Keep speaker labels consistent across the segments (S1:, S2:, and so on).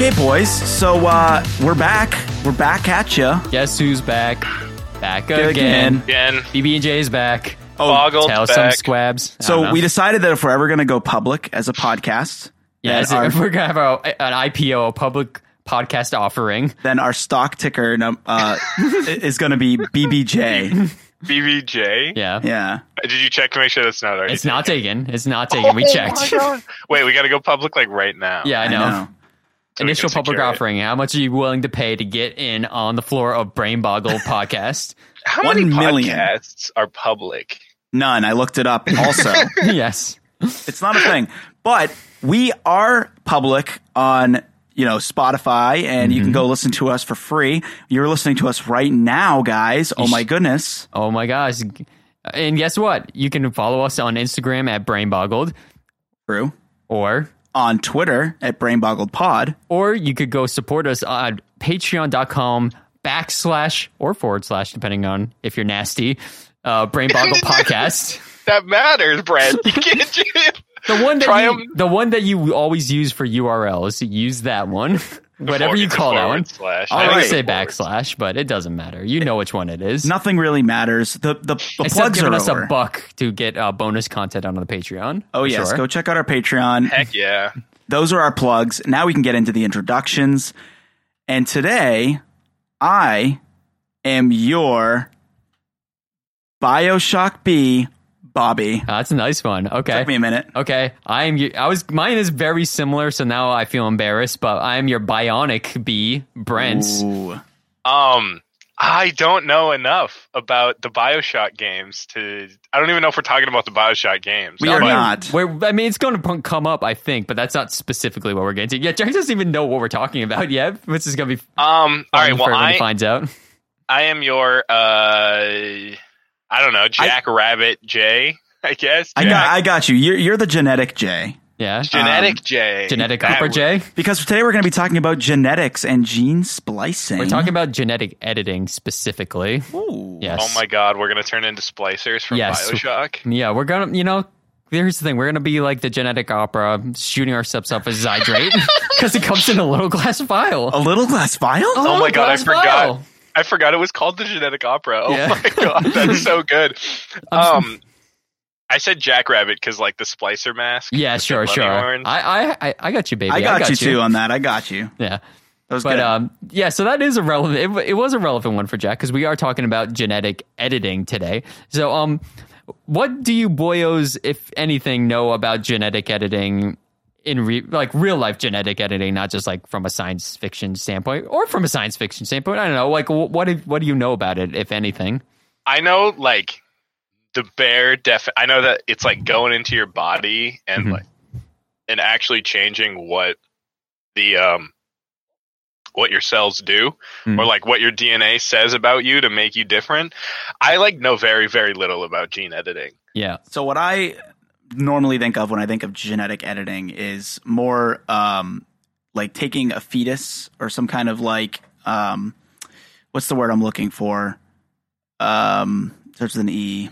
S1: Okay, boys. So uh, we're back. We're back at you.
S2: Guess who's back? Back
S1: Again.
S2: again.
S3: Again,
S2: BB and J's back.
S3: boggled
S2: Tell some squabs. I don't
S1: So
S2: know.
S1: we decided that if we're ever going to go public as a podcast,
S2: yeah,
S1: then,
S2: as
S1: our,
S2: if we're gonna have a, an IPO, a public podcast offering.
S1: then our stock ticker num- uh, is going to be BBJ.
S3: BBJ.
S2: Yeah.
S1: Yeah.
S3: Did you check to make sure that's not already?
S2: It's not taken. It's not taken. we
S3: Oh
S2: checked.
S3: God. Wait, we got to go public like right now.
S2: Yeah, I
S1: I
S2: know.
S1: Know.
S3: So we
S2: Initial public
S3: secure it.
S2: offering. How much are you willing to pay to get in on the floor of Brain Boggle podcast?
S3: How
S1: One
S3: many
S1: million.
S3: podcasts are public?
S1: None. I looked it up also.
S2: yes.
S1: it's not a thing. But we are public on, you know, Spotify and you can mm-hmm. go listen to us for free. You're listening to us right now, guys. Oh my goodness.
S2: Oh my gosh. And guess what? You can follow us on Instagram at BrainBoggled
S1: True.
S2: or
S1: On Twitter at BrainBoggledPod.
S2: or you could go support us on patreon.com backslash or forward slash depending on if you're nasty uh brain boggle podcast
S3: That matters, Brad. You can't.
S2: the one that
S3: Try
S2: you,
S3: 'em.
S2: the one that you always use for urls use that one whatever you call that one
S3: Slash.
S2: i
S1: All
S2: would
S1: right.
S2: say backslash but it doesn't matter you know which one it is
S1: Nothing really matters. The the, the
S2: Except
S1: plugs
S2: giving
S1: are
S2: us
S1: over.
S2: a buck to get uh, bonus content on the Patreon.
S1: Oh yes,
S2: sure.
S1: go check out our Patreon.
S3: Heck yeah.
S1: Those are our plugs. Now we can get into the introductions. And today, I am your Bioshock B, Bobby.
S2: Ah, that's a nice one. Okay.
S1: Took me a minute.
S2: Okay, I am. I was. Mine is very similar, so now I feel embarrassed. But I am your Bionic B, Brent.
S1: Ooh.
S3: Um, I don't know enough about the Bioshock games to. I don't even know if we're talking about the Bioshock games.
S1: We are not.
S2: We're, I mean, it's going to come up, I think, but that's not specifically what we're getting to. Yeah, Jack doesn't even know what we're talking about yet, which is going to be
S3: Um. All right.
S2: fun
S3: Well, I
S2: to finds out.
S3: I am your. uh I don't know, Jack Rabbit J. I guess.
S1: I got I got you. You're you're the genetic J.
S2: Yeah,
S3: Genetic
S1: Um,
S3: J.
S2: genetic
S3: That
S2: Cooper
S3: would-
S2: J.
S1: Because today we're going to be talking about genetics and gene splicing.
S2: We're talking about genetic editing specifically.
S1: Ooh.
S2: Yes.
S3: Oh my God, we're gonna turn into splicers from
S2: Yes.
S3: Bioshock.
S2: Yeah, we're gonna, you know, here's the thing: we're gonna be like the genetic opera, shooting ourselves up as Zydrate because it comes in a little glass vial.
S1: A little glass vial?
S2: A
S3: Oh my God, I forgot.
S2: vial.
S3: I forgot it was called the Genetic Opera. Oh
S2: Yeah.
S3: my God, that's so good.
S2: I'm
S3: Um, I said Jackrabbit because like the splicer mask.
S2: Yeah, sure, sure.
S3: horns.
S2: I, I, I, I got you, baby.
S1: I got, you too on that. I got you.
S2: Yeah.
S1: That was
S2: But
S1: good.
S2: um, yeah, so that is a relevant. It, it was a relevant one for Jack because we are talking about genetic editing today. So, um, what do you boyos, if anything, know about genetic editing in re- like real life genetic editing, not just like from a science fiction standpoint or from a science fiction standpoint? I don't know. Like, what do, what do you know about it, if anything?
S3: I know like the bare def. I know that it's like going into your body and
S2: Mhm.
S3: like and actually changing what the um what your cells do
S2: Mm.
S3: or like what your DNA says about you to make you different. I like know very very little about gene editing.
S2: Yeah.
S1: So what I normally think of when I think of genetic editing is more um, like taking a fetus or some kind of like um, what's the word I'm looking for? Um, starts with an E.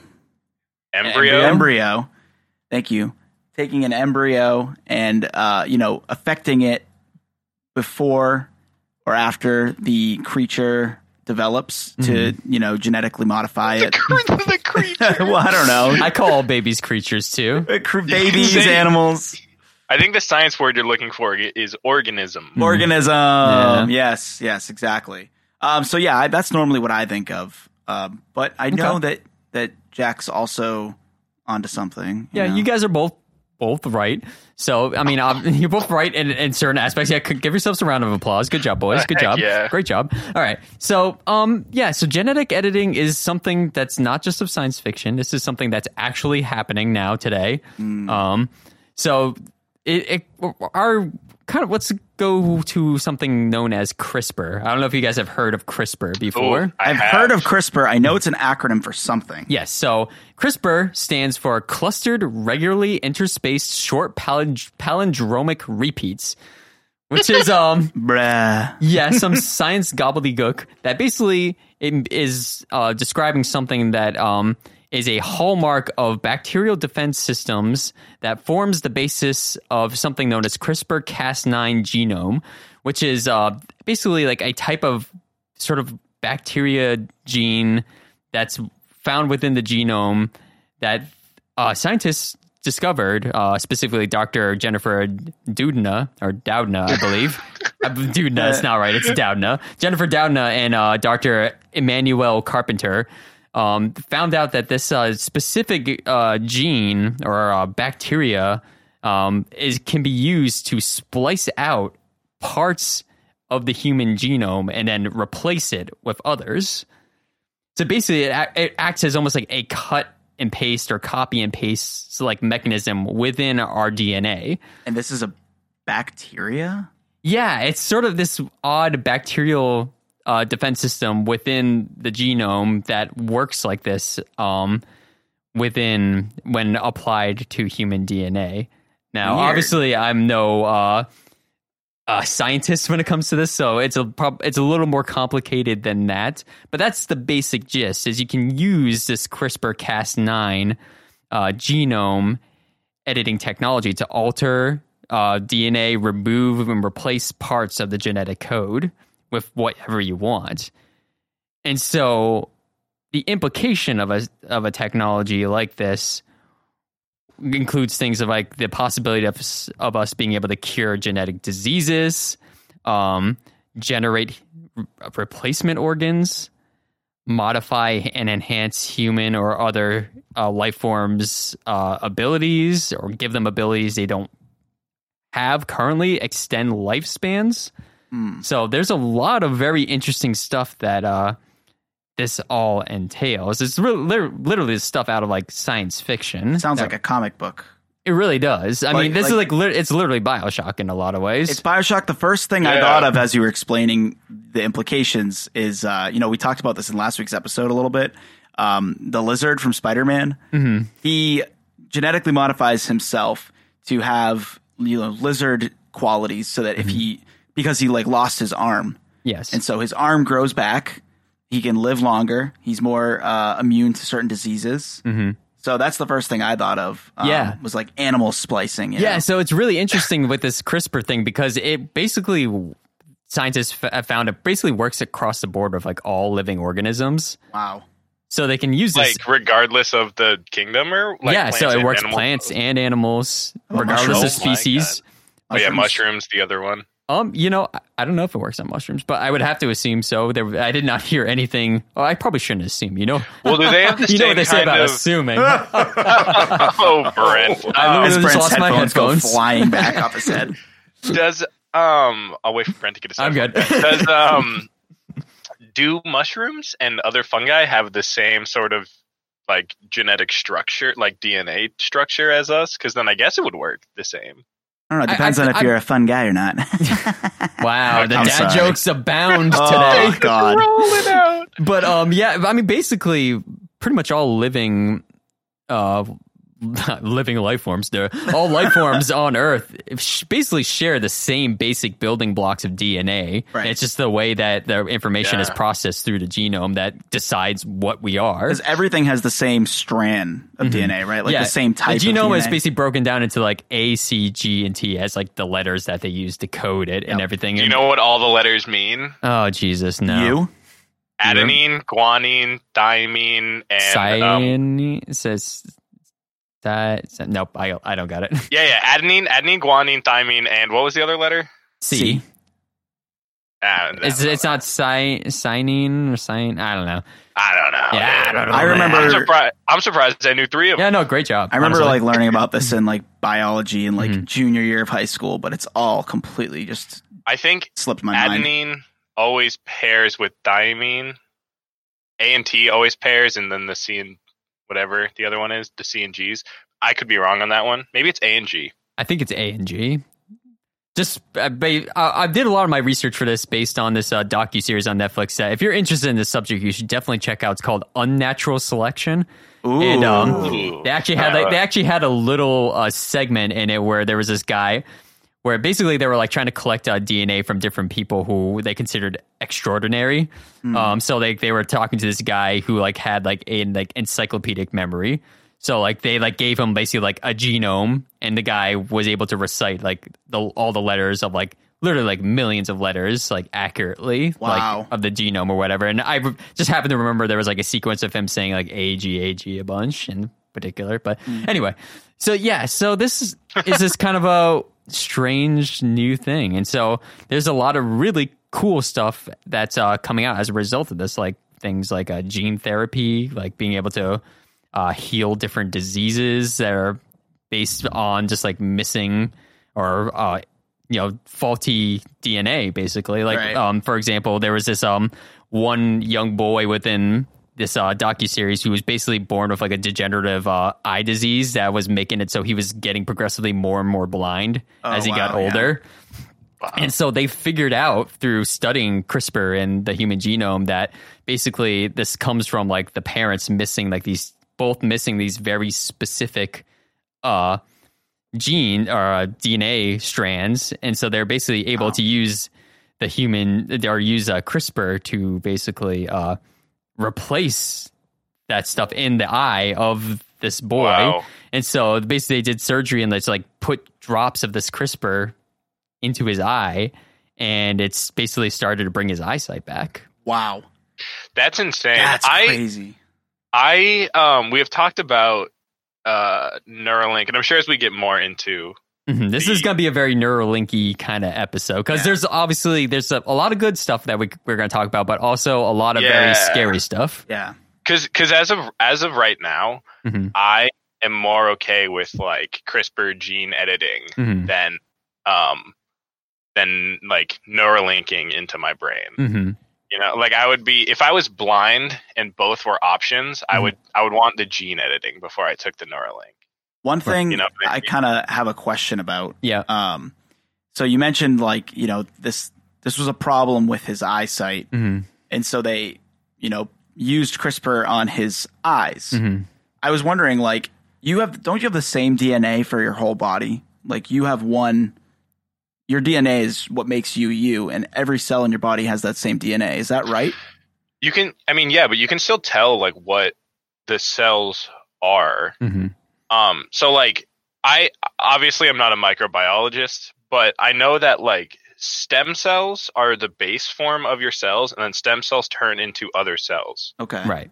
S3: Embryo.
S1: Embryo. Thank you. Taking an embryo and uh, you know affecting it before or after the creature develops to you know genetically modify
S3: the,
S1: it.
S3: cre- the creature.
S1: well, I don't know.
S2: I call all babies creatures too.
S1: Uh, babies,
S3: say-
S1: animals,
S3: I think the science word you're looking for is organism.
S1: organism. Yes, yes, exactly. Um, so yeah, I, that's normally what I think of. Um, but I know
S2: Okay.
S1: that that Jack's also onto something. you
S2: Yeah,
S1: know?
S2: you guys are both both right. So I mean, um, you're both right in, in certain aspects. Yeah, give yourselves a round of applause. Good job, boys. Good job.
S3: yeah.
S2: Great job. All right. So um, yeah. So genetic editing is something that's not just of science fiction. This is something that's actually happening now today. Um, so it, it our kind of let's go to something known as CRISPR. I don't know if you guys have heard of CRISPR before.
S3: Ooh, I
S1: I've
S3: have.
S1: heard of CRISPR. I know it's an acronym for something.
S2: Yes. So CRISPR stands for Clustered Regularly Interspaced Short Palindr- Palindromic Repeats, which is um
S1: Bruh.
S2: yeah some science gobbledygook that basically is uh, describing something that um is a hallmark of bacterial defense systems that forms the basis of something known as CRISPR Cas9 genome, which is uh, basically like a type of sort of bacteria gene that's found within the genome that uh, scientists discovered, uh, specifically Dr. Jennifer Doudna, or Doudna, I believe. Uh, Doudna, it's not right, it's Doudna. Jennifer Doudna and uh, Dr. Emmanuel Carpenter um, found out that this uh, specific uh, gene or uh, bacteria um, is can be used to splice out parts of the human genome and then replace it with others. So basically, it, it acts as almost like a cut and paste or copy and paste like mechanism within our DNA.
S1: And this is a bacteria?
S2: Yeah, it's sort of this odd bacterial uh, defense system within the genome that works like this um, within when applied to human DNA. Now,
S1: Weird.
S2: obviously, I'm no uh, uh, scientist when it comes to this, so it's a prob- it's a little more complicated than that. But that's the basic gist: is you can use this CRISPR-Cas9 uh, genome editing technology to alter uh, DNA, remove and replace parts of the genetic code with whatever you want. And so the implication of a of a technology like this includes things of like the possibility of of us being able to cure genetic diseases, um, generate re- replacement organs, modify and enhance human or other uh, life forms' uh, abilities, or give them abilities they don't have currently, extend lifespans.
S1: Hmm.
S2: So there's a lot of very interesting stuff that uh, this all entails. It's re- lit- literally stuff out of like science fiction.
S1: Sounds
S2: That-
S1: like a comic book.
S2: it really does. I
S1: Like-
S2: mean, this is
S1: like-
S2: like lit- it's literally Bioshock in a lot of ways.
S1: It's Bioshock. The first thing I thought of as you were explaining the implications is, uh, you know, we talked about this in last week's episode a little bit. Um, the lizard from Spider Man,
S2: Mm-hmm.
S1: he genetically modifies himself to have you know lizard qualities, so that if
S2: Mm-hmm.
S1: he because he like lost his arm,
S2: yes.
S1: and so his arm grows back, he can live longer. He's more uh, immune to certain diseases. Mm-hmm. So that's the first thing I thought of. um,
S2: Yeah.
S1: was like animal splicing. you
S2: Yeah,
S1: know?
S2: so it's really interesting with this CRISPR thing because it basically scientists f- have found it basically works across the board with like all living organisms.
S1: Wow.
S2: So they can use this.
S3: Like regardless of the kingdom or like
S2: yeah, so it works
S3: animals?
S2: plants and animals,
S1: Oh,
S2: regardless
S1: mushrooms.
S2: of
S3: Oh
S2: species.
S3: Oh yeah,
S1: Mushrooms.
S3: mushrooms. The other one.
S2: Um, you know, I- I don't know if it works on mushrooms, but I would have to assume so. There, I did not hear anything. Oh, I probably shouldn't assume. You know,
S3: Well, do they have the
S2: you know what they say about
S3: of?
S2: assuming.
S3: oh, Brent.
S2: I
S1: As
S2: just lost my
S1: headphones go
S2: headphones.
S1: flying back off his head.
S3: does um? I'll wait for Brent to get his.
S2: I'm good.
S3: Does um? Do mushrooms and other fungi have the same sort of like genetic structure, like DNA structure as us? Because then I guess it would work the same.
S1: I don't know. It depends
S2: I-
S1: on if
S2: I'm-
S1: you're a fun guy or not.
S2: wow, the
S1: I'm
S2: dad
S1: sorry.
S2: jokes abound today.
S1: Oh,
S2: today.
S1: God.
S3: Roll it out.
S2: but um yeah i mean basically pretty much all living uh living life forms there all life forms on earth basically share the same basic building blocks of dna
S1: Right.
S2: it's just the way that the information is processed through the genome that decides what we are
S1: Because everything has the same strand of DNA, right? Like the same type.
S2: the genome
S1: of
S2: is basically broken down into like a c g and t as like the letters that they use to code it and
S1: Yep.
S2: everything
S3: Do you
S2: And-
S3: know what all the letters mean?
S2: oh jesus no
S1: you.
S3: Adenine, guanine, thymine, and um,
S2: cyanine says that nope i i don't got it
S3: yeah, yeah, adenine, adenine, guanine, thymine, and what was the other letter?
S2: C.
S1: C.
S3: Ah,
S2: It's it's not si- signing or sign. I don't know.
S3: I don't know.
S2: Yeah, I don't know.
S1: I remember-
S3: I'm surprised. I'm surprised I knew three of them.
S2: Yeah, no, great job.
S1: I remember
S2: honestly.
S1: like learning about this in like biology in like
S2: Mhm.
S1: junior year of high school, but it's all completely just
S3: I think
S1: slipped my mind.
S3: adenine always pairs with thymine. A and T always pairs, and then the C and whatever the other one is, the C and G's. I could be wrong on that one. Maybe it's A and G.
S2: I think it's A and G. Just uh, I I did a lot of my research for this based on this uh, docu series on Netflix. If you're interested in this subject, you should definitely check out. It's called Unnatural Selection.
S1: Ooh.
S2: And um, they actually had like, they actually had a little uh, segment in it where there was this guy where basically they were like trying to collect uh, DNA from different people who they considered extraordinary. Um, so they they were talking to this guy who like had like a like encyclopedic memory. So like they like gave him basically like a genome, and the guy was able to recite like the all the letters of like literally like millions of letters like accurately
S1: Wow.
S2: like of the genome or whatever. And I just happened to remember there was like a sequence of him saying like A G A G a bunch in particular. But anyway, so yeah, so this is, is this kind of a strange new thing, and so there's a lot of really cool stuff that's uh, coming out as a result of this, like things like uh, gene therapy, like being able to uh, heal different diseases that are based on just like missing or uh, you know faulty DNA, basically. Like
S1: Right.
S2: um, for example, there was this um one young boy within this uh, docu series who was basically born with like a degenerative uh, eye disease that was making it so he was getting progressively more and more blind
S1: Oh,
S2: as he got
S1: wow, yeah.
S2: older.
S3: Wow.
S2: And so they figured out through studying CRISPR and the human genome that basically this comes from like the parents missing like these both missing these very specific uh gene or uh, DNA strands and so they're basically able
S1: Wow.
S2: to use the human or use uh, CRISPR to basically uh replace that stuff in the eye of this boy.
S3: Wow.
S2: And so basically they did surgery and let's like put drops of this CRISPR into his eye and it's basically started to bring his eyesight back.
S1: Wow.
S3: That's insane.
S1: That's
S3: I
S1: crazy.
S3: I um we have talked about uh Neuralink and I'm sure as we get more into
S2: Mhm. This is going to be a very Neuralinky kind of episode because
S1: Yeah.
S2: there's obviously there's a, a lot of good stuff that we, we're going to talk about, but also a lot of
S3: Yeah.
S2: very scary stuff.
S1: Yeah.
S3: cuz cuz as of as of right now
S2: Mhm.
S3: I am more okay with like CRISPR gene editing
S2: Mhm.
S3: than um than like Neuralinking into my brain.
S2: hmm
S3: You know, like I would be if I was blind and both were options, I
S2: Mhm.
S3: would I would want the gene editing before I took the Neuralink.
S1: One thing
S3: you know,
S1: I kind of have a question about.
S2: Yeah.
S1: Um, so you mentioned like you know this this was a problem with his eyesight,
S2: hmm
S1: and so they you know used CRISPR on his eyes.
S2: hmm
S1: I was wondering like you have don't you have the same DNA for your whole body? Like you have one. Your DNA is what makes you you, and every cell in your body has that same DNA. Is that right?
S3: You can I mean, yeah, but you can still tell like what the cells are.
S2: hmm
S3: Um so like I obviously I'm not a microbiologist, but I know that like stem cells are the base form of your cells and then stem cells turn into other cells.
S1: Okay.
S2: Right.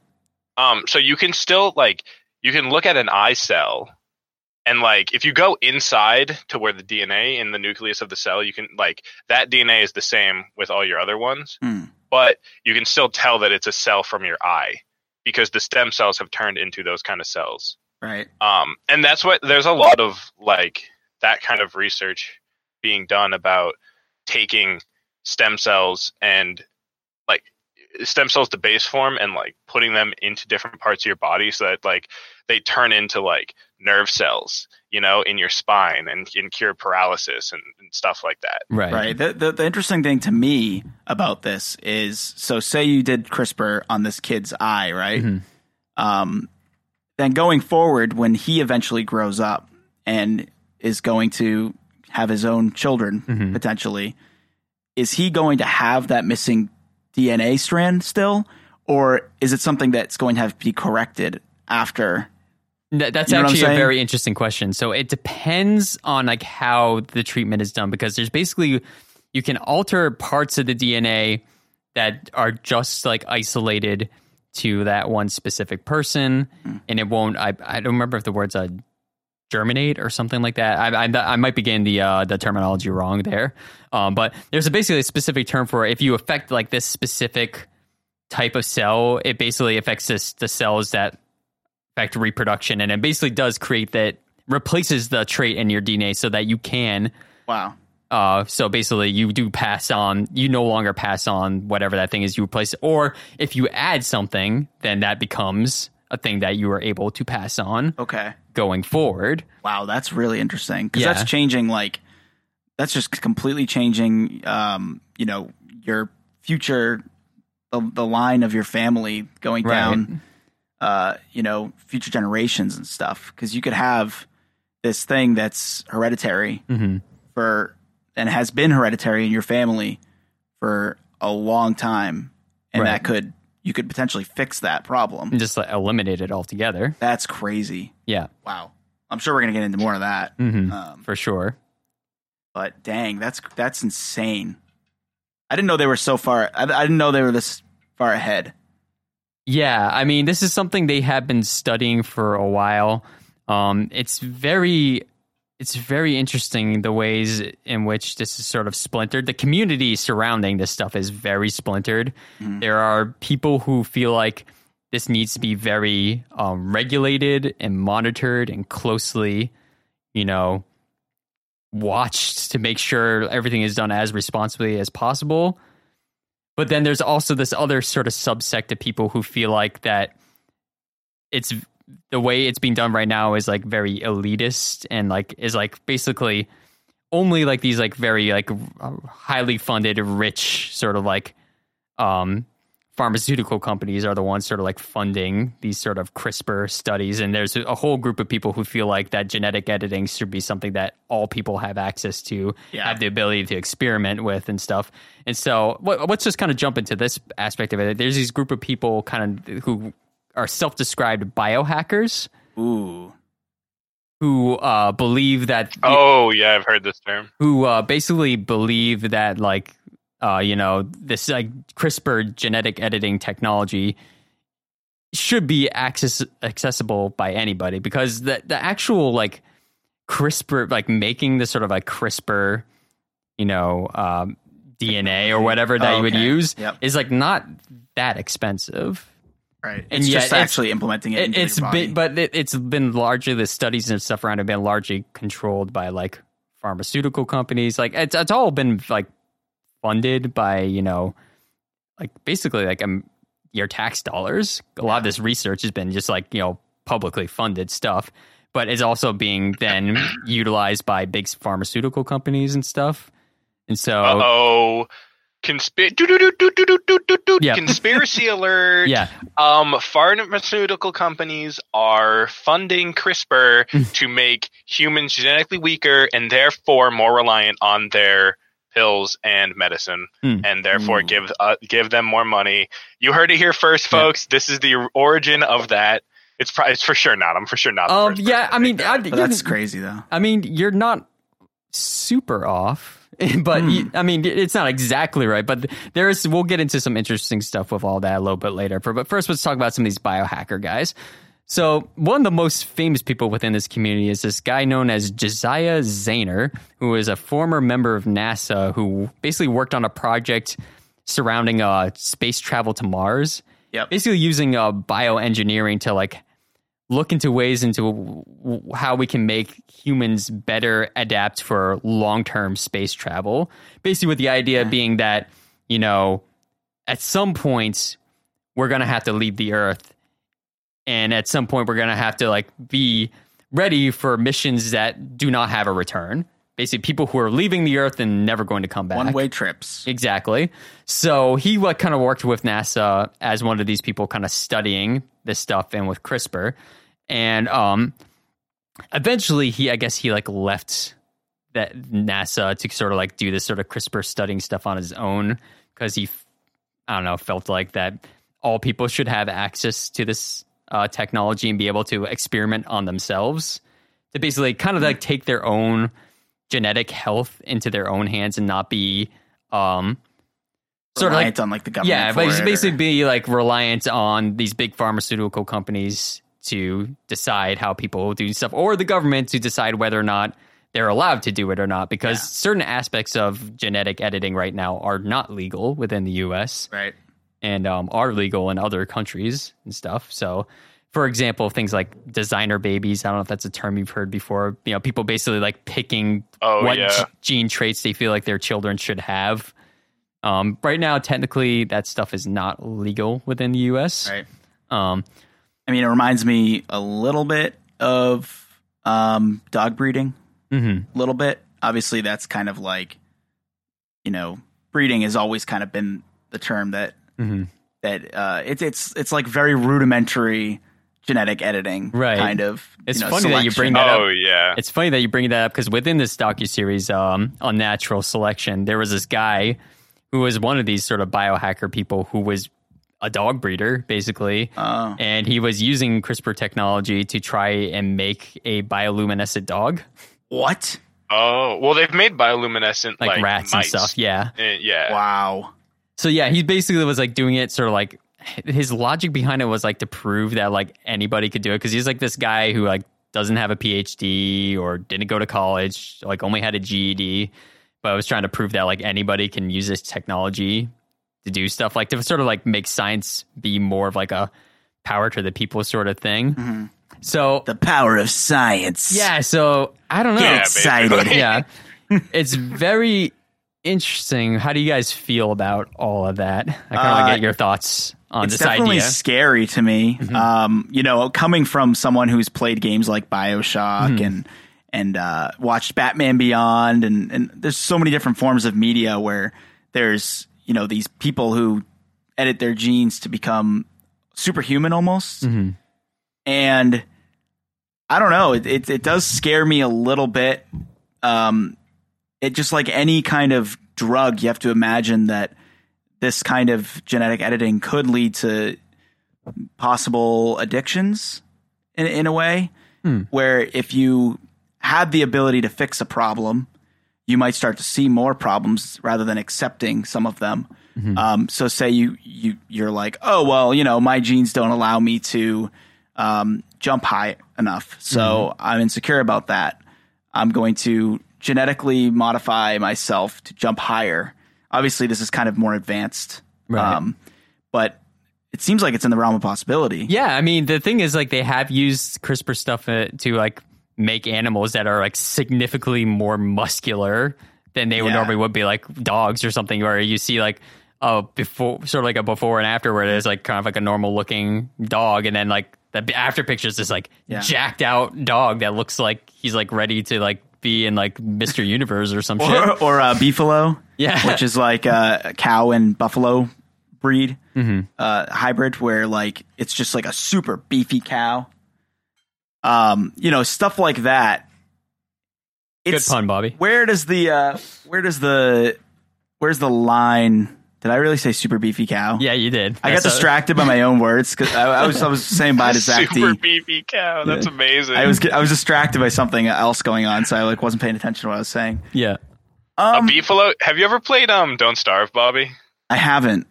S3: Um, so you can still like you can look at an eye cell, and like if you go inside to where the DNA in the nucleus of the cell, you can like that DNA is the same with all your other ones,
S1: Hmm.
S3: but you can still tell that it's a cell from your eye because the stem cells have turned into those kind of cells.
S1: Right.
S3: Um, and that's what there's a lot of like that kind of research being done about taking stem cells and like stem cells to base form and like putting them into different parts of your body so that like they turn into like nerve cells, you know, in your spine and, and cure paralysis and, and stuff like that.
S2: Right.
S1: Right. The, the the interesting thing to me about this is so say you did CRISPR on this kid's eye, right?
S2: Mhm.
S1: Um, then going forward, when he eventually grows up and is going to have his own children
S2: Mhm.
S1: potentially, is he going to have that missing DNA strand still, or is it something that's going to have to be corrected after?
S2: That's
S1: You know
S2: actually a very interesting question. So it depends on like how the treatment is done because there's basically you can alter parts of the DNA that are just like isolated to that one specific person,
S1: Hmm.
S2: and it won't. I I don't remember if the words uh, germinate or something like that. I I, I might be getting the uh, the terminology wrong there, um, but there's a basically a specific term for if you affect like this specific type of cell, it basically affects this the cells that affect reproduction, and it basically does create that replaces the trait in your DNA so that you can.
S1: Wow.
S2: Uh, so basically, you do pass on. You no longer pass on whatever that thing is you replace, It. or if you add something, then that becomes a thing that you are able to pass on
S1: Okay.
S2: going forward.
S1: Wow, that's really interesting because
S2: Yeah.
S1: that's changing. Like, that's just completely changing. Um, you know, your future, the, the line of your family going
S2: Right.
S1: down. Uh, you know, future generations and stuff. Because you could have this thing that's hereditary
S2: hmm
S1: for and has been hereditary in your family for a long time, and
S2: Right.
S1: that could you could potentially fix that problem.
S2: and just like, eliminate it altogether.
S1: That's crazy.
S2: Yeah,
S1: Wow. I'm sure we're gonna get into more of that.
S2: hmm
S1: Um,
S2: for sure.
S1: but dang, that's that's insane. I didn't know they were so far. I, I didn't know they were this far ahead.
S2: Yeah, I mean, this is something they have been studying for a while. Um, it's very, it's very interesting the ways in which this is sort of splintered. The community surrounding this stuff is very splintered. There are people who feel like this needs to be very um, regulated and monitored and closely, you know, watched to make sure everything is done as responsibly as possible. But then there's also this other sort of subsect of people who feel like that it's the way it's being done right now is like very elitist and like is like basically only like these like very like highly funded rich sort of like um pharmaceutical companies are the ones sort of like funding these sort of CRISPR studies. And there's a whole group of people who feel like that genetic editing should be something that all people have access to,
S1: Yeah.
S2: have the ability to experiment with and stuff. And so what- let's just kind of jump into this aspect of it. There's these group of people kind of who are self-described biohackers
S1: Ooh.
S2: who uh, believe that
S3: Oh yeah, I've heard this term.
S2: who uh, basically believe that like uh, you know this like CRISPR genetic editing technology should be access accessible by anybody because the the actual like CRISPR like making this sort of like CRISPR you know um, DNA or whatever that
S1: Oh,
S2: you would use
S1: Yep.
S2: is like not that expensive.
S1: Right.
S2: And
S1: it's
S2: yet
S1: just
S2: it's-
S1: actually implementing it.
S2: It,
S1: into
S2: it's
S1: your body.
S2: been, but it, it's been largely the studies and stuff around have been largely controlled by like pharmaceutical companies. Like it's it's all been like funded by you know, like basically like um your tax dollars. A lot of this research has been just like you know publicly funded stuff, but it's also being then utilized by big pharmaceutical companies and stuff. And so
S3: oh. Conspi-
S2: Yeah.
S3: Conspiracy alert.
S2: yeah,
S3: Um, pharmaceutical companies are funding CRISPR to make humans genetically weaker and therefore more reliant on their pills and medicine,
S2: Hmm.
S3: and therefore
S1: Ooh.
S3: give uh, give them more money. You heard it here first,
S2: Yeah.
S3: folks. This is the origin of that. It's probably it's for sure not. I'm for sure not.
S2: um, yeah. I mean, I,
S3: that.
S1: But that's crazy though.
S2: I mean, you're not super off, but you, I mean, it's not exactly right. But there's, we'll get into some interesting stuff with all that a little bit later. But first, let's talk about some of these biohacker guys. So, one of the most famous people within this community is this guy known as Josiah Zayner, who is a former member of NASA who basically worked on a project surrounding uh, space travel to Mars.
S1: Yep.
S2: Basically, using uh, bioengineering to like look into ways into how we can make humans better adapt for long-term space travel. Basically, with the idea being that you know, at some point we're gonna have to leave the Earth, and at some point we're gonna have to like be ready for missions that do not have a return. Basically, people who are leaving the Earth and never going to come back.
S1: One way trips.
S2: Exactly. So he like kind of worked with NASA as one of these people kind of studying this stuff and with CRISPR. And um eventually he I guess he like left that NASA to sort of like do this sort of CRISPR studying stuff on his own because he I don't know, felt like that all people should have access to this uh, technology and be able to experiment on themselves to basically kind of like take their own genetic health into their own hands and not be um sort of like
S1: Reliant on like the government.
S2: yeah, but
S1: it,
S2: it's
S1: or-
S2: basically be like reliant on these big pharmaceutical companies to decide how people do stuff, or the government to decide whether or not they're allowed to do it or not. Because
S1: Yeah.
S2: certain aspects of genetic editing right now are not legal within the U.S.
S1: right.
S2: and um, are legal in other countries and stuff. So, for example, things like designer babies. I don't know if that's a term you've heard before. You know, people basically like picking
S3: Oh,
S2: what
S3: yeah.
S2: gene traits they feel like their children should have. Um, right now, technically, that stuff is not legal within the U.S.
S1: Right.
S2: Um,
S1: I mean, it reminds me a little bit of um, dog breeding.
S2: mhm.
S1: A little bit. Obviously, that's kind of like, you know, breeding has always kind of been the term that
S2: Mhm.
S1: that uh, it's it's it's like very rudimentary genetic editing
S2: Right.
S1: kind of.
S2: It's
S1: you know,
S2: funny that you bring
S1: selection.
S2: that up.
S3: Oh yeah.
S2: It's funny that you bring that up because within this docu series, um, natural Selection, there was this guy who was one of these sort of biohacker people who was a dog breeder, basically,
S1: Oh.
S2: and he was using CRISPR technology to try and make a bioluminescent dog,
S1: What?
S3: Oh well, they've made bioluminescent
S2: like,
S3: like,
S2: rats
S3: mice.
S2: and stuff. Yeah.
S3: Eh, yeah.
S1: Wow.
S2: So yeah, he basically was like doing it sort of like his logic behind it was like to prove that like anybody could do it because he's like this guy who like doesn't have a PhD or didn't go to college, like only had a GED, but I was trying to prove that like anybody can use this technology to do stuff like to sort of like make science be more of like a power to the people sort of thing.
S1: Mhm.
S2: So
S1: The power of science.
S2: yeah, so I don't know.
S3: Yeah,
S1: excited.
S2: yeah. It's very interesting. How do you guys feel about all of that? I kind of want
S1: Uh,
S2: to get your thoughts
S1: it's
S2: this
S1: definitely
S2: idea. Mm-hmm.
S1: scary to me. Um, you know, coming from someone who's played games like Bioshock
S2: Mm-hmm.
S1: and and uh, watched Batman Beyond, and and there's so many different forms of media where there's you know these people who edit their genes to become superhuman almost,
S2: Mhm.
S1: and I don't know. It, it it does scare me a little bit. Um, it just like any kind of drug, you have to imagine that this kind of genetic editing could lead to possible addictions in in a way
S2: Hmm.
S1: where if you had the ability to fix a problem, you might start to see more problems rather than accepting some of them. Um, so say you you you're like, oh well, you know, my genes don't allow me to um, jump high enough, so I'm insecure about that. I'm going to genetically modify myself to jump higher. Obviously, this is kind of more advanced,
S2: Right.
S1: um, but it seems like it's in the realm of possibility.
S2: Yeah, I mean the thing is like they have used CRISPR stuff uh, to like make animals that are like significantly more muscular than they would
S1: Yeah.
S2: normally would be like dogs or something where you see like a before sort of like a before and after where there's like kind of like a normal looking dog and then like the after pictures is this like
S1: Yeah.
S2: jacked out dog that looks like he's like ready to like be in like Mr. Universe or some shit.
S1: or, or uh, beefalo,
S2: Yeah.
S1: which is like a cow and buffalo breed
S2: Mm-hmm.
S1: uh, hybrid, where like it's just like a super beefy cow. Um, you know, stuff like that.
S2: Good
S1: It's,
S2: pun, Bobby.
S1: Where does the uh, where does the where's the line? Did I really say super beefy cow?
S2: Yeah, you did.
S1: I got
S2: That's a-
S1: distracted by my own words because I, I was I was saying bye to Zach
S3: Super
S1: D.
S3: beefy cow. That's amazing.
S1: I was I was distracted by something else going on, so I like wasn't paying attention to what I was saying.
S2: Yeah.
S3: a
S1: Um,
S3: beefalo. Have you ever played um Don't Starve, Bobby?
S1: I haven't.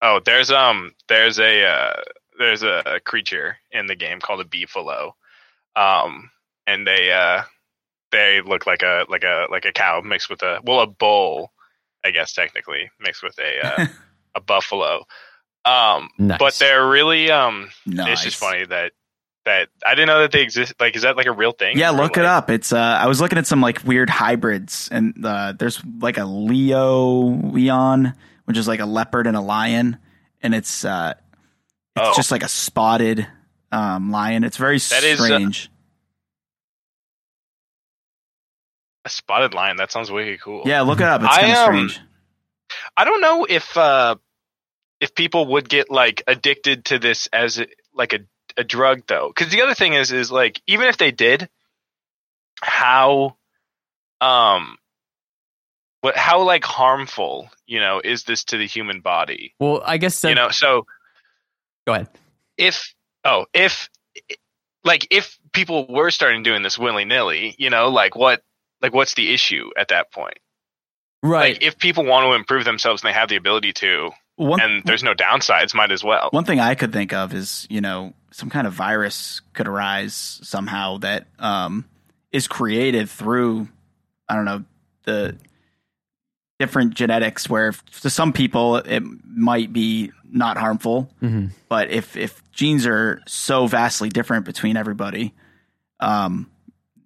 S3: Oh, there's um there's a uh, there's a creature in the game called a beefalo, um, and they uh they look like a like a like a cow mixed with a well a bull, I guess technically mixed with a uh, a buffalo. Um,
S2: Nice.
S3: but they're really um.
S1: Nice.
S3: It's just funny that that I didn't know that they exist. Like, is that like a real thing?
S1: Yeah, look it up. It's uh I was looking at some like weird hybrids and uh there's like a Leo Leon, which is like a leopard and a lion, and it's uh it's
S3: Oh.
S1: just like a spotted um lion. It's very
S3: That is, uh, A spotted lion. That sounds wicked cool.
S1: yeah, look it up. It's
S3: I,
S1: kind of
S3: um,
S1: strange.
S3: I don't know if uh if people would get like addicted to this as a, like a a drug though. Cuz the other thing is is like even if they did how um what how like harmful, you know, is this to the human body?
S2: well, I guess that,
S3: you know, so
S2: go ahead.
S3: if oh, if like if people were starting doing this willy-nilly, you know, like what like what's the issue at that point?
S2: Right.
S3: Like if people want to improve themselves and they have the ability to
S1: One
S3: and there's no downsides, might as well.
S1: one thing I could think of is, you know, some kind of virus could arise somehow that um is created through I don't know, the different genetics where f- to some people it might be not harmful,
S2: Mhm.
S1: but if if genes are so vastly different between everybody, um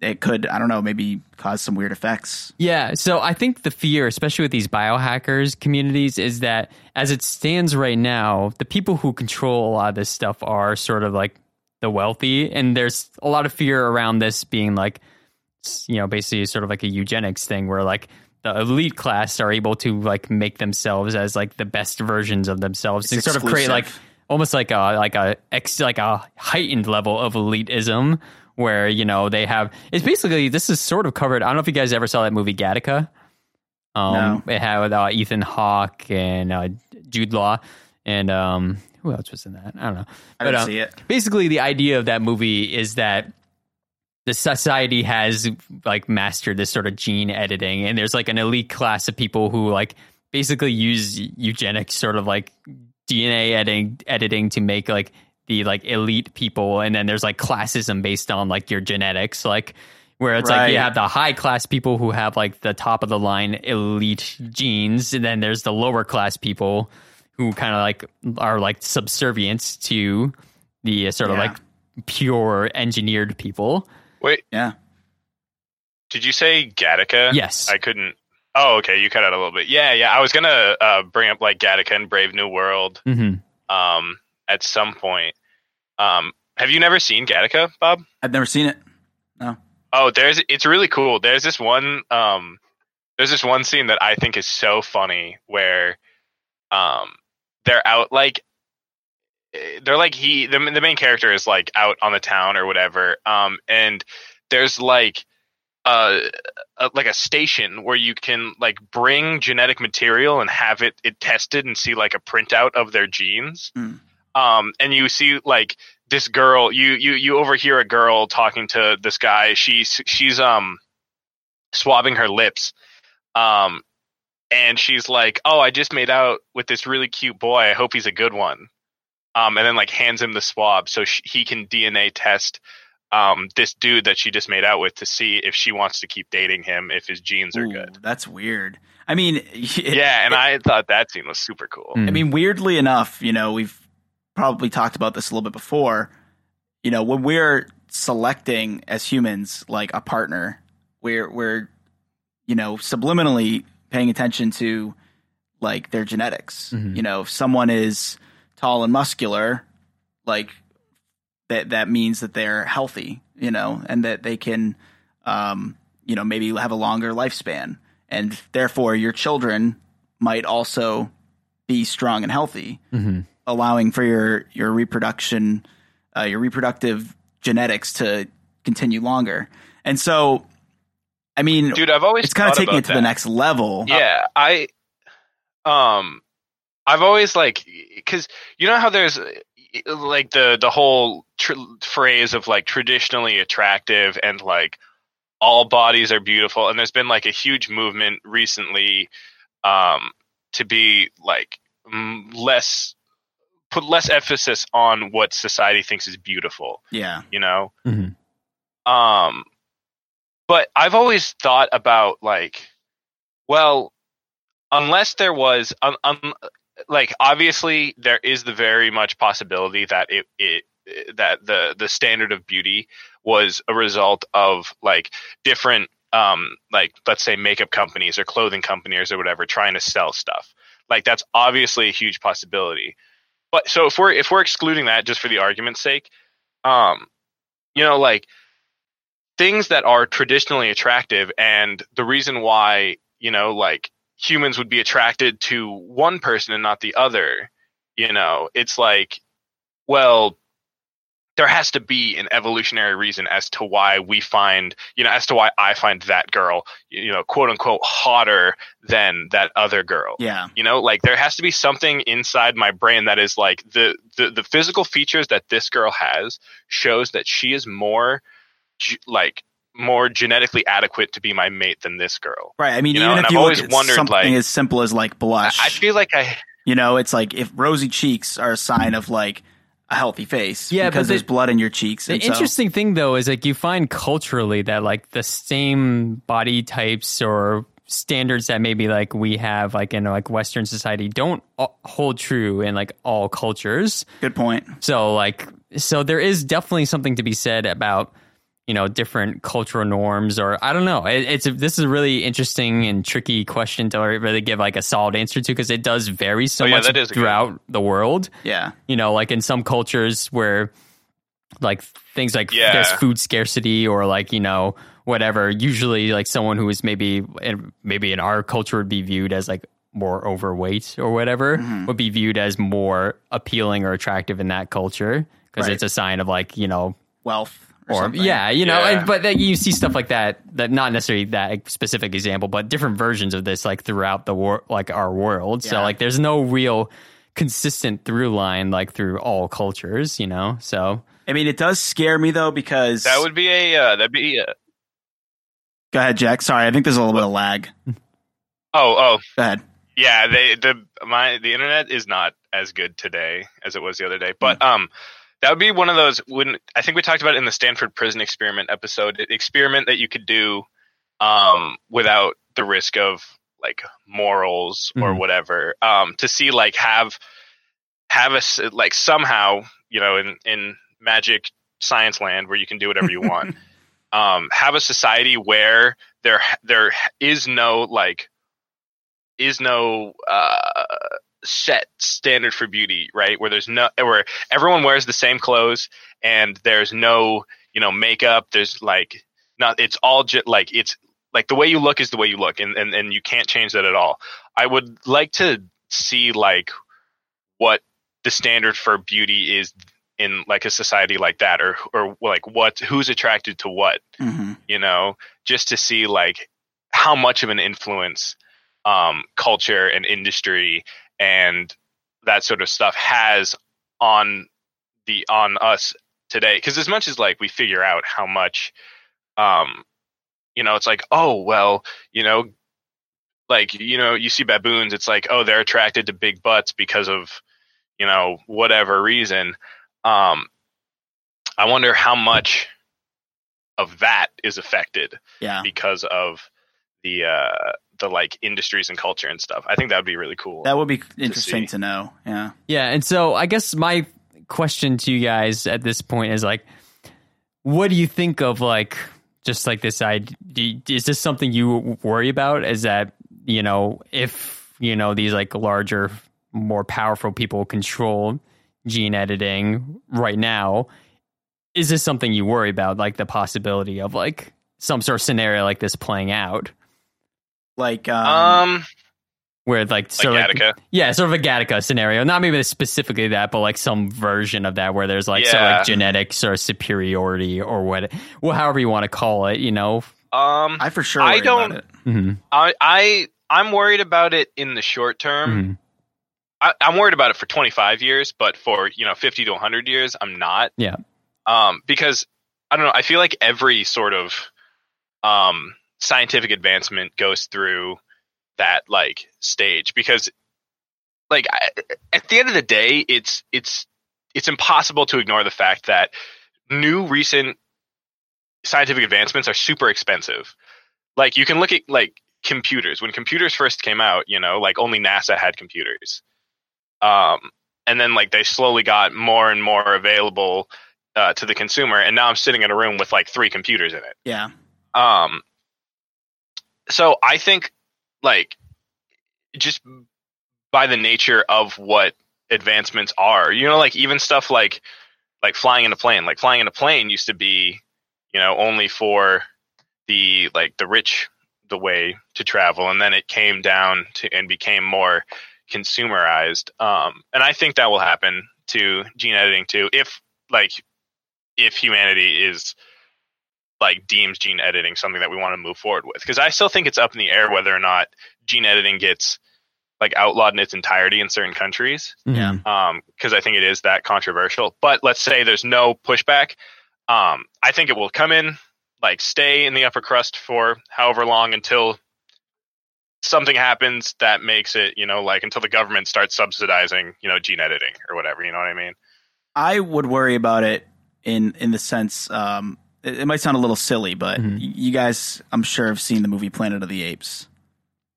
S1: it could I don't know, maybe cause some weird effects.
S2: Yeah, so I think the fear, especially with these biohackers communities, is that as it stands right now, the people who control a lot of this stuff are sort of like the wealthy, and there's a lot of fear around this being like, you know, basically sort of like a eugenics thing where like the elite class are able to like make themselves as like the best versions of themselves
S1: It's
S2: and sort of create like almost like a like a ex like a heightened level of elitism where you know they have it's basically this is sort of covered. I don't know if you guys ever saw that movie Gattaca. Um, It had uh, Ethan Hawke and uh, Jude Law and um, who else was in that? I don't know.
S1: I didn't
S2: uh,
S1: see it.
S2: basically the idea of that movie is that the society has like mastered this sort of gene editing and there's like an elite class of people who like basically use eugenics sort of like dna editing editing to make like the like elite people and then there's like classism based on like your genetics like where it's like you have the high class people who have like the top of the line elite genes and then there's the lower class people who kind of like are like subservient to the uh, sort of
S1: Yeah.
S2: like pure engineered people
S3: Wait,
S1: Yeah.
S3: did you say Gattaca?
S2: Yes.
S3: I couldn't. Oh, okay. You cut out a little bit. Yeah, yeah. I was gonna uh, bring up like Gattaca and Brave New World
S2: hmm
S3: um, at some point. Um, have you never seen Gattaca, Bob?
S1: I've never seen it. No.
S3: Oh, there's it's really cool. There's this one um there's this one scene that I think is so funny where um they're out like they're like he the, the main character is like out on the town or whatever um and there's like uh a, like a station where you can like bring genetic material and have it it tested and see like a printout of their genes
S1: Hmm.
S3: Um and you see like this girl you you you overhear a girl talking to this guy. She's she's um swabbing her lips. Um and she's like oh i just made out with this really cute boy. I hope he's a good one. Um and then like hands him the swab so sh he can dna test um this dude that she just made out with to see if she wants to keep dating him if his genes are
S1: Ooh,
S3: good.
S1: That's weird. I mean, it-
S3: yeah and i thought that scene was super cool.
S2: Mm.
S1: I mean, weirdly enough, you know, we've probably talked about this a little bit before. You know, when we're selecting as humans like a partner, we're we're you know subliminally paying attention to like their genetics.
S2: Mhm.
S1: You know, if someone is tall and muscular, like that that means that they're healthy. You know, and that they can, um, you know, maybe have a longer lifespan, and therefore your children might also be strong and healthy,
S2: hmm
S1: allowing for your your reproduction, uh, your reproductive genetics to continue longer. And so, I mean,
S3: dude i've always
S1: it's kind of taking it to the next level.
S3: yeah i um i've always like because you know how there's like the the whole tr- phrase of like traditionally attractive and like all bodies are beautiful and there's been like a huge movement recently um to be like less put less emphasis on what society thinks is beautiful
S1: Yeah.
S3: you know
S2: Mhm.
S3: um but i've always thought about like well unless there was um, um, like obviously there is the very much possibility that it it that the the standard of beauty was a result of like different um like let's say makeup companies or clothing companies or whatever trying to sell stuff like that's obviously a huge possibility but so if we're if we're excluding that just for the argument's sake um you know like things that are traditionally attractive and the reason why you know like humans would be attracted to one person and not the other you know it's like well there has to be an evolutionary reason as to why we find you know as to why i find that girl you know quote unquote hotter than that other girl
S1: Yeah.
S3: you know like there has to be something inside my brain that is like the the, the physical features that this girl has shows that she is more like more genetically adequate to be my mate than this girl
S1: Right. I mean,
S3: You know,
S1: even
S3: and
S1: if
S3: I've
S1: you
S3: always wondered,
S1: something
S3: like-
S1: as simple as like
S3: I,
S1: blush,
S3: I feel like i
S1: you know, it's like if rosy cheeks are a sign of like a healthy face,
S2: Yeah,
S1: because
S2: the-
S1: there's blood in your cheeks.
S2: The
S1: and so-
S2: interesting thing though is like you find culturally that like the same body types or standards that maybe like we have like in like Western society don't hold true in like all cultures.
S1: good point.
S2: So like so there is definitely something to be said about you know different cultural norms or I don't know. It, it's a, this is a really interesting and tricky question to really give like a solid answer to because it does vary so
S3: Oh, yeah,
S2: much
S3: that is a good
S2: throughout the world
S1: Yeah.
S2: you know, like in some cultures where like things like
S3: Yeah.
S2: there's food scarcity or like, you know, whatever, usually like someone who is maybe in, maybe in our culture would be viewed as like more overweight or whatever
S1: Mhm.
S2: would be viewed as more appealing or attractive in that culture because
S1: Right.
S2: it's a sign of like you know
S1: Wealth or,
S2: or
S1: something.
S2: yeah you know
S3: Yeah.
S2: and- but that you see stuff like that that not necessarily that specific example but different versions of this like throughout the war like our world so like there's no real consistent through line like through all cultures you know so
S1: I mean, it does scare me though because
S3: That would be a uh, that'd be a,
S1: Go ahead, Jack. Sorry, I think there's a little bit of lag.
S3: oh oh
S1: Go ahead.
S3: yeah they the my the internet is not as good today as it was the other day but um that would be one of those when i think we talked about it in the stanford prison experiment episode experiment that you could do um without the risk of like morals or
S2: Mhm.
S3: whatever um to see like have have us like somehow you know in in magic science land where you can do whatever you want um have a society where there there is no like is no uh set standard for beauty right? Where there's no where everyone wears the same clothes and there's no you know makeup. There's like not it's all just like it's like the way you look is the way you look and, and and you can't change that at all. I would like to see like what the standard for beauty is in like a society like that or or like what who's attracted to what
S1: hmm
S3: you know, just to see like how much of an influence um, culture and industry and that sort of stuff has on the on us today. Because as much as like we figure out how much, um, you know, it's like oh well, you know, like you know, you see baboons, it's like oh they're attracted to big butts because of you know whatever reason. Um, I wonder how much of that is affected
S1: Yeah.
S3: because of the uh the like industries and culture and stuff. I think that would be really cool.
S1: That would be interesting
S3: see.
S1: to, know. Yeah.
S2: Yeah, and so I guess my question to you guys at this point is like, what do you think of like just like this idea? Is this something you worry about? Is that you know if you know these like larger, more powerful people control gene editing right now? Is this something you worry about? Like the possibility of like some sort of scenario like this playing out,
S1: Like um,
S3: um
S2: where like
S3: like
S2: sort of like- yeah, sort of a Gattaca scenario. Not maybe specifically that, but like some version of that where there's like sort of like genetics or superiority or what, well, however you want to call it, you know.
S3: Um
S1: I for sure.
S3: I don't-
S2: Mm-hmm.
S3: I I I'm worried about it in the short term.
S2: Mm-hmm.
S3: I, I'm worried about it for 25 years, but for you know 50 to 100 years, I'm not.
S2: Yeah.
S3: Um, because I don't know. I feel like every sort of um scientific advancement goes through that like stage because like I, at the end of the day, it's it's it's impossible to ignore the fact that new recent scientific advancements are super expensive. Like you can look at like computers when computers first came out you know like only nasa had computers um and then like they slowly got more and more available uh, to the consumer and now i'm sitting in a room with like three computers in it
S1: Yeah.
S3: um so i think like just by the nature of what advancements are you know like even stuff like like flying in a plane. Like flying in a plane used to be you know only for the like the rich the way to travel and then it came down to and became more consumerized. Um and i think that will happen to gene editing too if like if humanity is like deems gene editing something that we want to move forward with because i still think it's up in the air whether or not gene editing gets like outlawed in its entirety in certain countries
S1: Yeah.
S3: um because i think it is that controversial but let's say there's no pushback um i think it will come in like stay in the upper crust for however long until something happens that makes it you know like until the government starts subsidizing you know gene editing or whatever you know what i mean
S1: I would worry about it in in the sense. Um, it, it might sound a little silly, but
S2: Mhm.
S1: you guys, I'm sure, have seen the movie Planet of the Apes.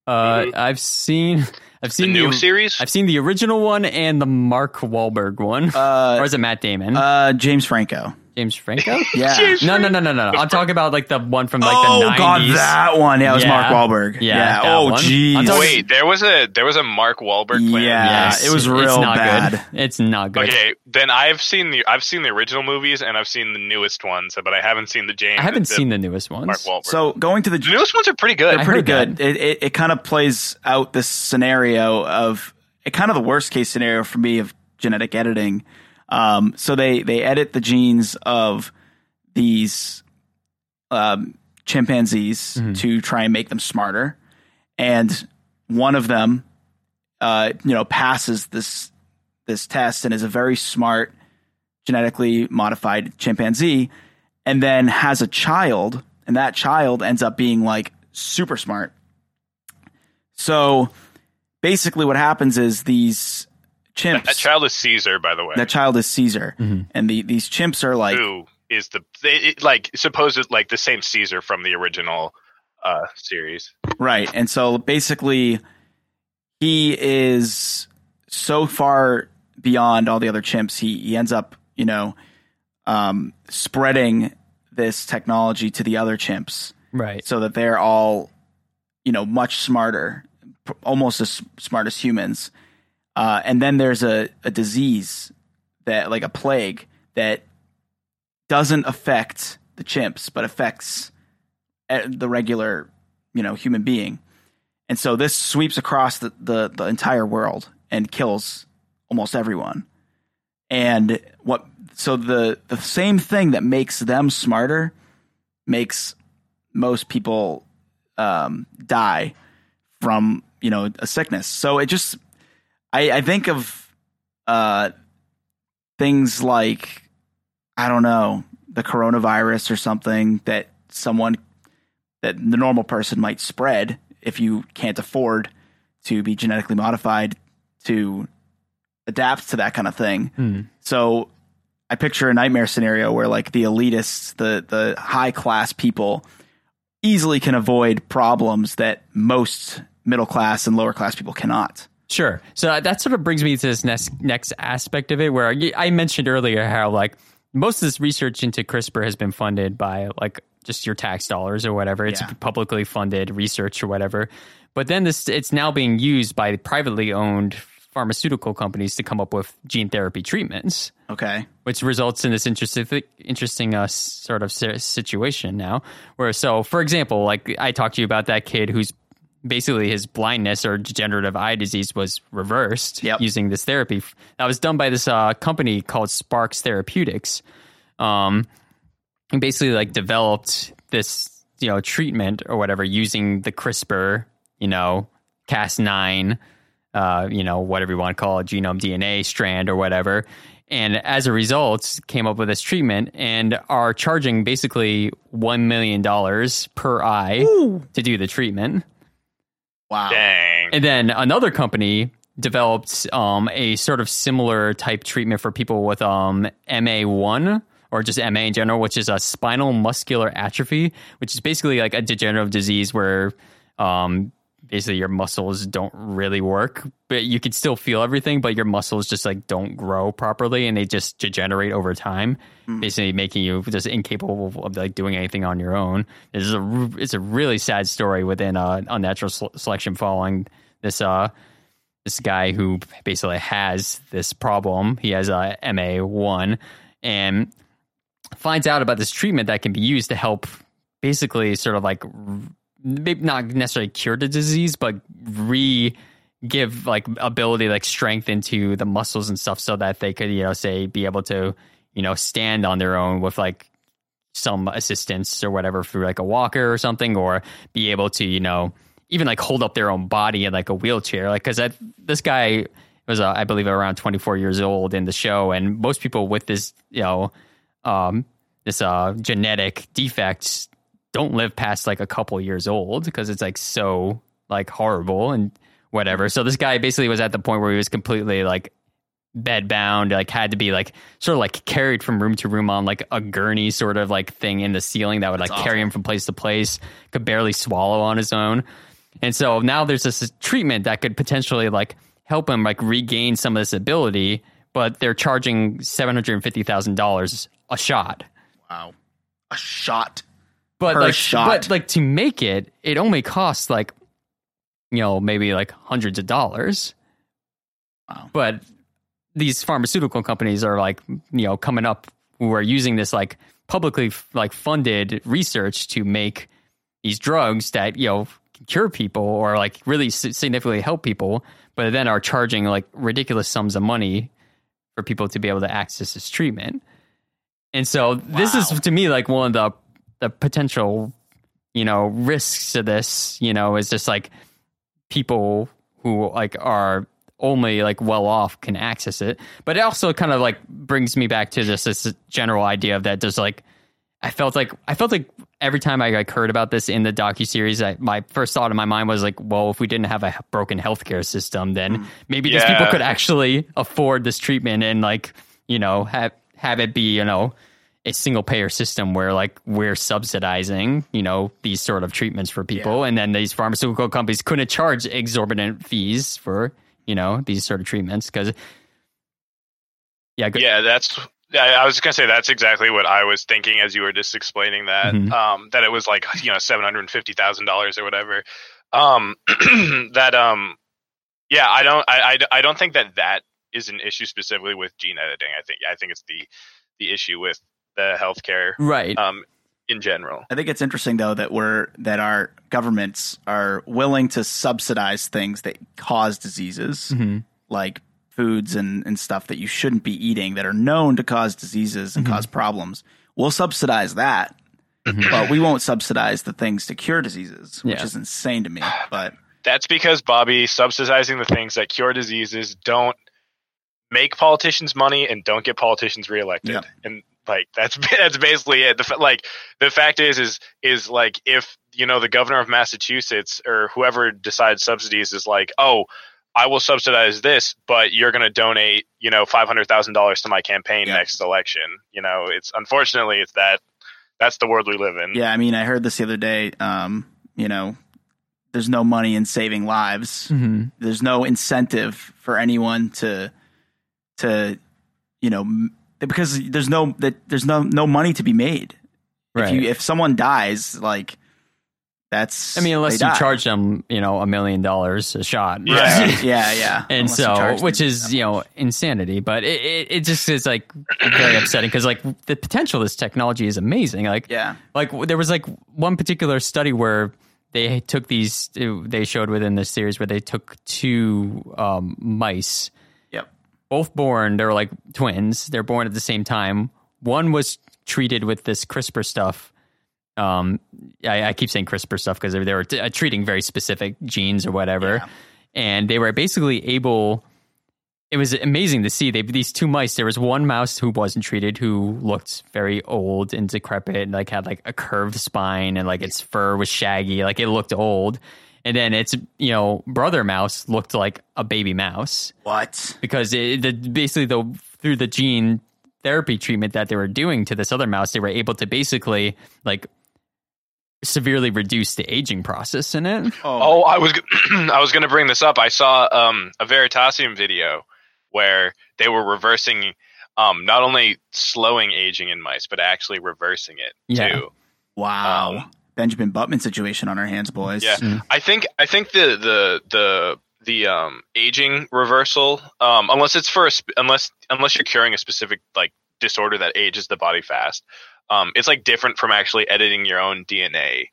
S2: Uh,
S3: Mhm.
S2: I've seen, I've
S3: the
S2: seen
S3: new
S2: the,
S3: series
S2: I've seen the original one and the Mark Wahlberg one,
S1: Uh,
S2: or is it Matt Damon?
S1: uh, James Franco.
S2: James James Franco?
S1: Yeah.
S3: James
S2: No, no, no, no, no. I'm talking about like the one from like
S1: oh
S2: the 90s.
S1: god, that one. Yeah, it was
S2: Yeah.
S1: Mark Wahlberg.
S2: Yeah,
S1: Yeah.
S2: that
S1: Oh
S2: one. I'm
S1: jeez.
S2: talking-
S3: Wait, there was a there was a Mark Wahlberg plan.
S1: Yeah.
S2: Yes,
S1: it was
S2: it's
S1: real
S2: not
S1: bad.
S2: Good. It's not good.
S3: Okay, then I've seen the I've seen the original movies and I've seen the newest ones, but I haven't seen the James.
S2: I haven't
S3: the
S2: seen the newest ones.
S3: Mark Wahlberg.
S1: So going to the
S3: the newest ones are pretty good.
S2: I
S1: pretty
S2: heard
S1: good. It, it it kind of plays out this scenario of it kind of the worst case scenario for me of genetic editing. Um, so they they edit the genes of these um, chimpanzees
S2: Mm-hmm.
S1: to try and make them smarter, and one of them, uh, you know, passes this this test and is a very smart, genetically modified chimpanzee, and then has a child, and that child ends up being like super smart. So basically, what happens is these chimps.
S3: That child is Caesar, by the way.
S1: that child is Caesar,
S2: Mhm.
S1: and the these chimps are like
S3: who is the they, it, like supposed like the same Caesar from the original uh series.
S1: Right. And so basically, he is so far beyond all the other chimps. He, he ends up, you know, um, spreading this technology to the other chimps
S2: Right.
S1: so that they're all, you know, much smarter, almost as smart as humans. Uh, and then there's a, a disease that, like a plague, that doesn't affect the chimps, but affects uh, the regular, you know, human being. And so this sweeps across the, the, the entire world and kills almost everyone. And what so the the same thing that makes them smarter makes most people um, die from you know a sickness. So it just I, I think of uh, things like I don't know the coronavirus or something that someone that the normal person might spread if you can't afford to be genetically modified to adapt to that kind of thing.
S2: Hmm.
S1: So I picture a nightmare scenario where like the elitists, the the high class people easily can avoid problems that most middle class and lower class people cannot.
S2: Sure. So that sort of brings me to this next next aspect of it, where I I mentioned earlier how like most of this research into CRISPR has been funded by like just your tax dollars or whatever. It's
S1: Yeah.
S2: publicly funded research or whatever. But then this it's now being used by privately owned pharmaceutical companies to come up with gene therapy treatments
S1: Okay.
S2: which results in this interesting, interesting uh, sort of situation now. Where so, for example, like I talked to you about that kid who's basically his blindness or degenerative eye disease was reversed
S1: Yep.
S2: using this therapy that was done by this uh, company called Sparks Therapeutics. Um, and basically like developed this you know treatment or whatever using the CRISPR, you know, Cas9 uh, you know, whatever you want to call it, genome DNA strand or whatever. And as a result, came up with this treatment and are charging basically $1 million per eye to do the treatment.
S1: Wow.
S3: Dang.
S2: And then another company developed um, a sort of similar type treatment for people with um, MA1 or just MA in general, which is a spinal muscular atrophy, which is basically like a degenerative disease where um, basically your muscles don't really work, but you can still feel everything, but your muscles just like don't grow properly and they just degenerate over time, basically making you just incapable of like doing anything on your own. It's a r- it's a really sad story within uh, unnatural selection following this uh this guy who basically has this problem. He has a MA one and finds out about this treatment that can be used to help basically sort of like maybe not necessarily cure the disease, but re give like ability like strength into the muscles and stuff so that they could, you know, say be able to, you know, stand on their own with like some assistance or whatever through like a walker or something, or be able to, you know, even like hold up their own body in like a wheelchair. Like, cause I, this guy was, uh, I believe, around 24 years old in the show. And most people with this, you know, um, this uh, genetic defects don't live past like a couple years old because it's like so like horrible and whatever. So this guy basically was at the point where he was completely like bed bound, like had to be like sort of like carried from room to room on like a gurney sort of like thing in the ceiling that would like
S1: That's
S2: carry him from place to place, could barely swallow on his own. And so now there's this treatment that could potentially like help him like regain some of this ability, but they're charging seven hundred and fifty thousand dollars a shot.
S1: Wow. A shot.
S2: But like,
S1: shot.
S2: but like to make it, it only costs like, you know, maybe like hundreds of dollars.
S1: Wow.
S2: But these pharmaceutical companies are like, you know, coming up who are using this like publicly like funded research to make these drugs that you know cure people or like really significantly help people, but then are charging like ridiculous sums of money for people to be able to access this treatment. And so this is to me like one of the the potential, you know, risks to this, you know, is just like people who like are only like well off can access it. But it also kind of like brings me back to just this general idea of that just like I felt like I felt like every time I like heard about this in the docu series, I, my first thought in my mind was like, well, if we didn't have a broken healthcare system, then mm. maybe these people could actually afford this treatment and like you know have have it be you know a single payer system where like we're subsidizing you know these sort of treatments for people, and then these pharmaceutical companies couldn't charge exorbitant fees for you know these sort of treatments because yeah, go-
S3: Yeah, that's. I was gonna say that's exactly what I was thinking as you were just explaining that.
S2: Mhm.
S3: Um, that it was like you know seven hundred and fifty thousand dollars or whatever. Um, that um, yeah, I don't, I, I, I don't think that that is an issue specifically with gene editing. I think, I think it's the the issue with the healthcare
S2: right.
S3: um in general.
S1: I think it's interesting though that we're that our governments are willing to subsidize things that cause diseases,
S2: Mhm.
S1: like foods and, and stuff that you shouldn't be eating that are known to cause diseases and
S2: Mhm.
S1: cause problems. We'll subsidize that,
S2: Mhm.
S1: but we won't subsidize the things to cure diseases, which
S2: Yeah.
S1: is insane to me. But
S3: That's because Bobby subsidizing the things that cure diseases don't make politicians money and don't get politicians reelected.
S1: Yep.
S3: And like that's that's basically it. The like the fact is is is like if you know the governor of Massachusetts or whoever decides subsidies is like, "Oh, I will subsidize this, but you're going to donate, you know, $500,000 to my campaign
S1: Yep.
S3: next election." You know, it's unfortunately it's that that's the world we live in.
S1: yeah, I mean, I heard this the other day. Um, you know, there's no money in saving lives.
S2: Mhm.
S1: there's no incentive for anyone to to you know m- because there's no that there's no no money to be made
S2: Right.
S1: if you if someone dies like that's
S2: I mean, unless you
S1: die.
S2: charge them, you know, a million dollars a shot.
S3: Yeah.
S1: Right. yeah yeah
S2: And
S1: Unless
S2: so, which is you know insanity, but it, it, it just is like very upsetting because like the potential of this technology is amazing. Like
S1: yeah
S2: like there was like one particular study where they took these they showed within this series where they took two um, mice both born they're like twins. They're born at the same time. One was treated with this crispr stuff. Um i, I keep saying crispr stuff because they, they were t- uh, treating very specific genes or whatever.
S1: Yeah.
S2: and they were basically able it was amazing to see. They these two mice there was one mouse who wasn't treated who looked very old and decrepit and like had like a curved spine and like its fur was shaggy. Like it looked old and then its you know brother mouse looked like a baby mouse
S1: what
S2: because it, the, basically the through the gene therapy treatment that they were doing to this other mouse, they were able to basically like severely reduce the aging process in it.
S3: Oh, I was g- I was going to bring this up. I saw um, a Veritasium video where they were reversing um, not only slowing aging in mice, but actually reversing it
S2: Yeah.
S3: too.
S1: wow
S3: um,
S1: benjamin button situation on our hands boys
S3: Yeah.
S2: Mm.
S3: I think I think the the the the um, aging reversal, um, unless it's for a sp- unless unless you're curing a specific like disorder that ages the body fast, um, it's like different from actually editing your own DNA.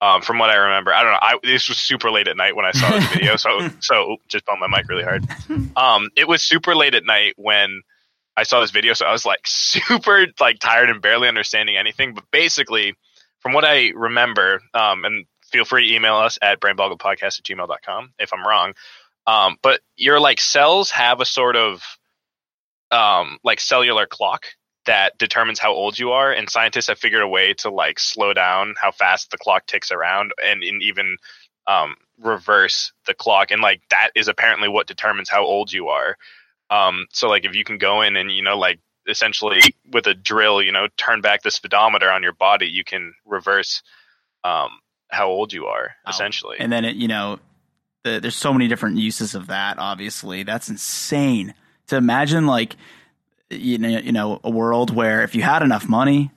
S3: Um, from what I remember, I don't know. I, this was super late at night when I saw this video, so so just bumped my mic really hard. Um, it was super late at night when I saw this video, so I was like super like tired and barely understanding anything. But basically, from what I remember, um, and feel free to email us at brainboggledpodcast at gmail.com if I'm wrong. Um, but your like cells have a sort of um, like cellular clock that determines how old you are, and scientists have figured a way to like slow down how fast the clock ticks around, and, and even um, reverse the clock, and like that is apparently what determines how old you are. Um, so like if you can go in and you know like essentially with a drill, you know, turn back the speedometer on your body, you can reverse um, how old you are
S1: Wow.
S3: essentially.
S1: and then it you know the, there's so many different uses of that obviously that's insane to imagine like you know, you know, a world where if you had enough money,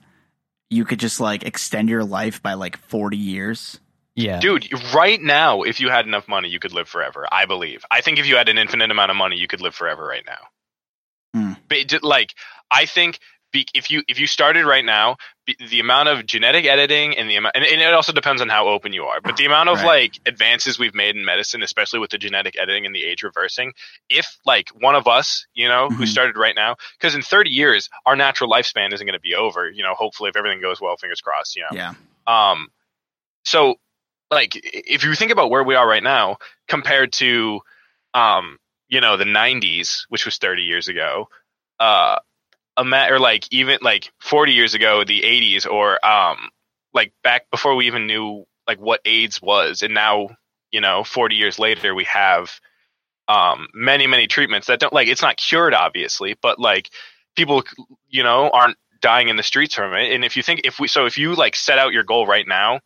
S1: you could just like extend your life by like 40 years.
S2: Yeah.
S3: Dude, right now, if you had enough money, you could live forever. I believe. I think if you had an infinite amount of money, you could live forever right now.
S1: Hmm.
S3: But it, like, I think be, if you if you started right now, the amount of genetic editing and the amount, and, and it also depends on how open you are. But the amount of
S1: Right.
S3: like advances we've made in medicine, especially with the genetic editing and the age reversing, if like one of us, you know, who
S1: Mhm.
S3: started right now, because in 30 years, our natural lifespan isn't going to be over. You know, hopefully, if everything goes well, fingers crossed. You know,
S1: Yeah.
S3: um, so like if you think about where we are right now compared to, um, you know, the '90s, which was 30 years ago, uh, ima- or like even like 40 years ago, the '80s, or um, like back before we even knew like what AIDS was, and now you know, 40 years later, we have um many many treatments that don't like it's not cured obviously but like people you know aren't dying in the streets from it and if you think if we so if you like set out your goal right now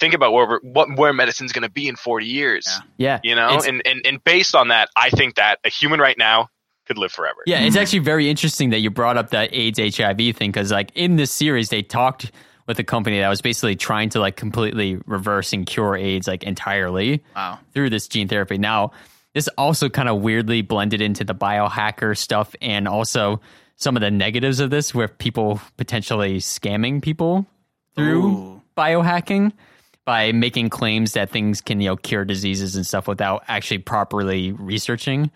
S3: think about where we're, what where medicine's going to be in 40 years
S1: Yeah.
S2: Yeah.
S3: you know
S2: It's-
S3: and, and and based on that i think that a human right now could live forever
S2: Yeah, it's
S1: Mhm.
S2: actually very interesting that you brought up that AIDS HIV thing because, like, in this series, they talked with a company that was basically trying to like completely reverse and cure AIDS like entirely
S1: Wow.
S2: through this gene therapy. Now, this also kind of weirdly blended into the biohacker stuff and also some of the negatives of this, where people potentially scamming people through
S1: Ooh.
S2: biohacking by making claims that things can you know cure diseases and stuff without actually properly researching.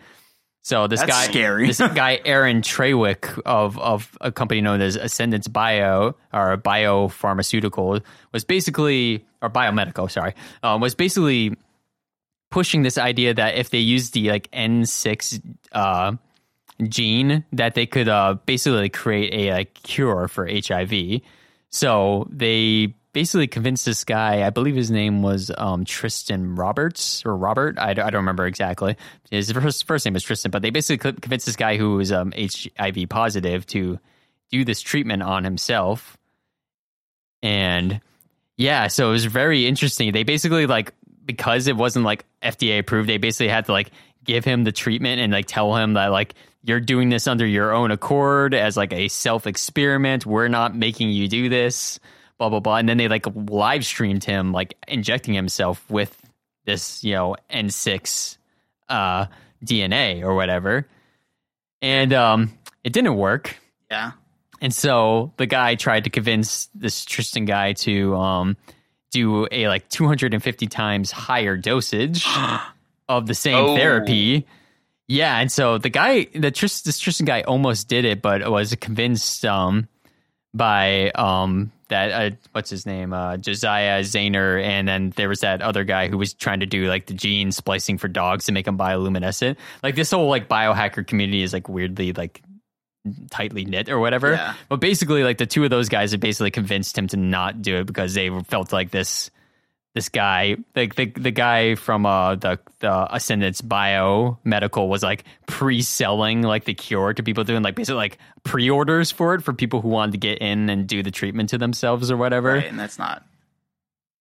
S2: So this
S1: That's
S2: guy,
S1: scary.
S2: this guy Aaron Traywick of of a company known as Ascendance Bio or Biopharmaceutical was basically or Biomedical, sorry, um, was basically pushing this idea that if they use the like N6 uh, gene, that they could uh, basically create a like, cure for HIV. So they basically convinced this guy, I believe his name was um, Tristan Roberts or Robert. I, I don't remember exactly. His first, first name was Tristan, but they basically convinced this guy who was um, HIV positive to do this treatment on himself. And yeah, so it was very interesting. They basically like because it wasn't like FDA approved, they basically had to like give him the treatment and like tell him that like you're doing this under your own accord as like a self experiment. We're not making you do this, blah blah blah. And then they like live streamed him like injecting himself with this, you know, N6 uh DNA or whatever. And um it didn't work.
S1: Yeah.
S2: And so the guy tried to convince this Tristan guy to um, do a like 250 times higher dosage of the same
S3: Oh.
S2: therapy. Yeah, and so the guy, the Tris, this Tristan guy, almost did it, but was convinced um, by um, that uh, what's his name, uh, Josiah Zayner, and then there was that other guy who was trying to do like the gene splicing for dogs to make them bioluminescent. Like this whole like biohacker community is like weirdly like tightly knit or whatever.
S1: Yeah.
S2: But basically, like the two of those guys had basically convinced him to not do it because they felt like this this guy, like the the guy from uh the the Ascendance Bio Medical was like pre-selling like the cure to people doing like basically like pre-orders for it for people who wanted to get in and do the treatment to themselves or whatever.
S1: Right. And that's not.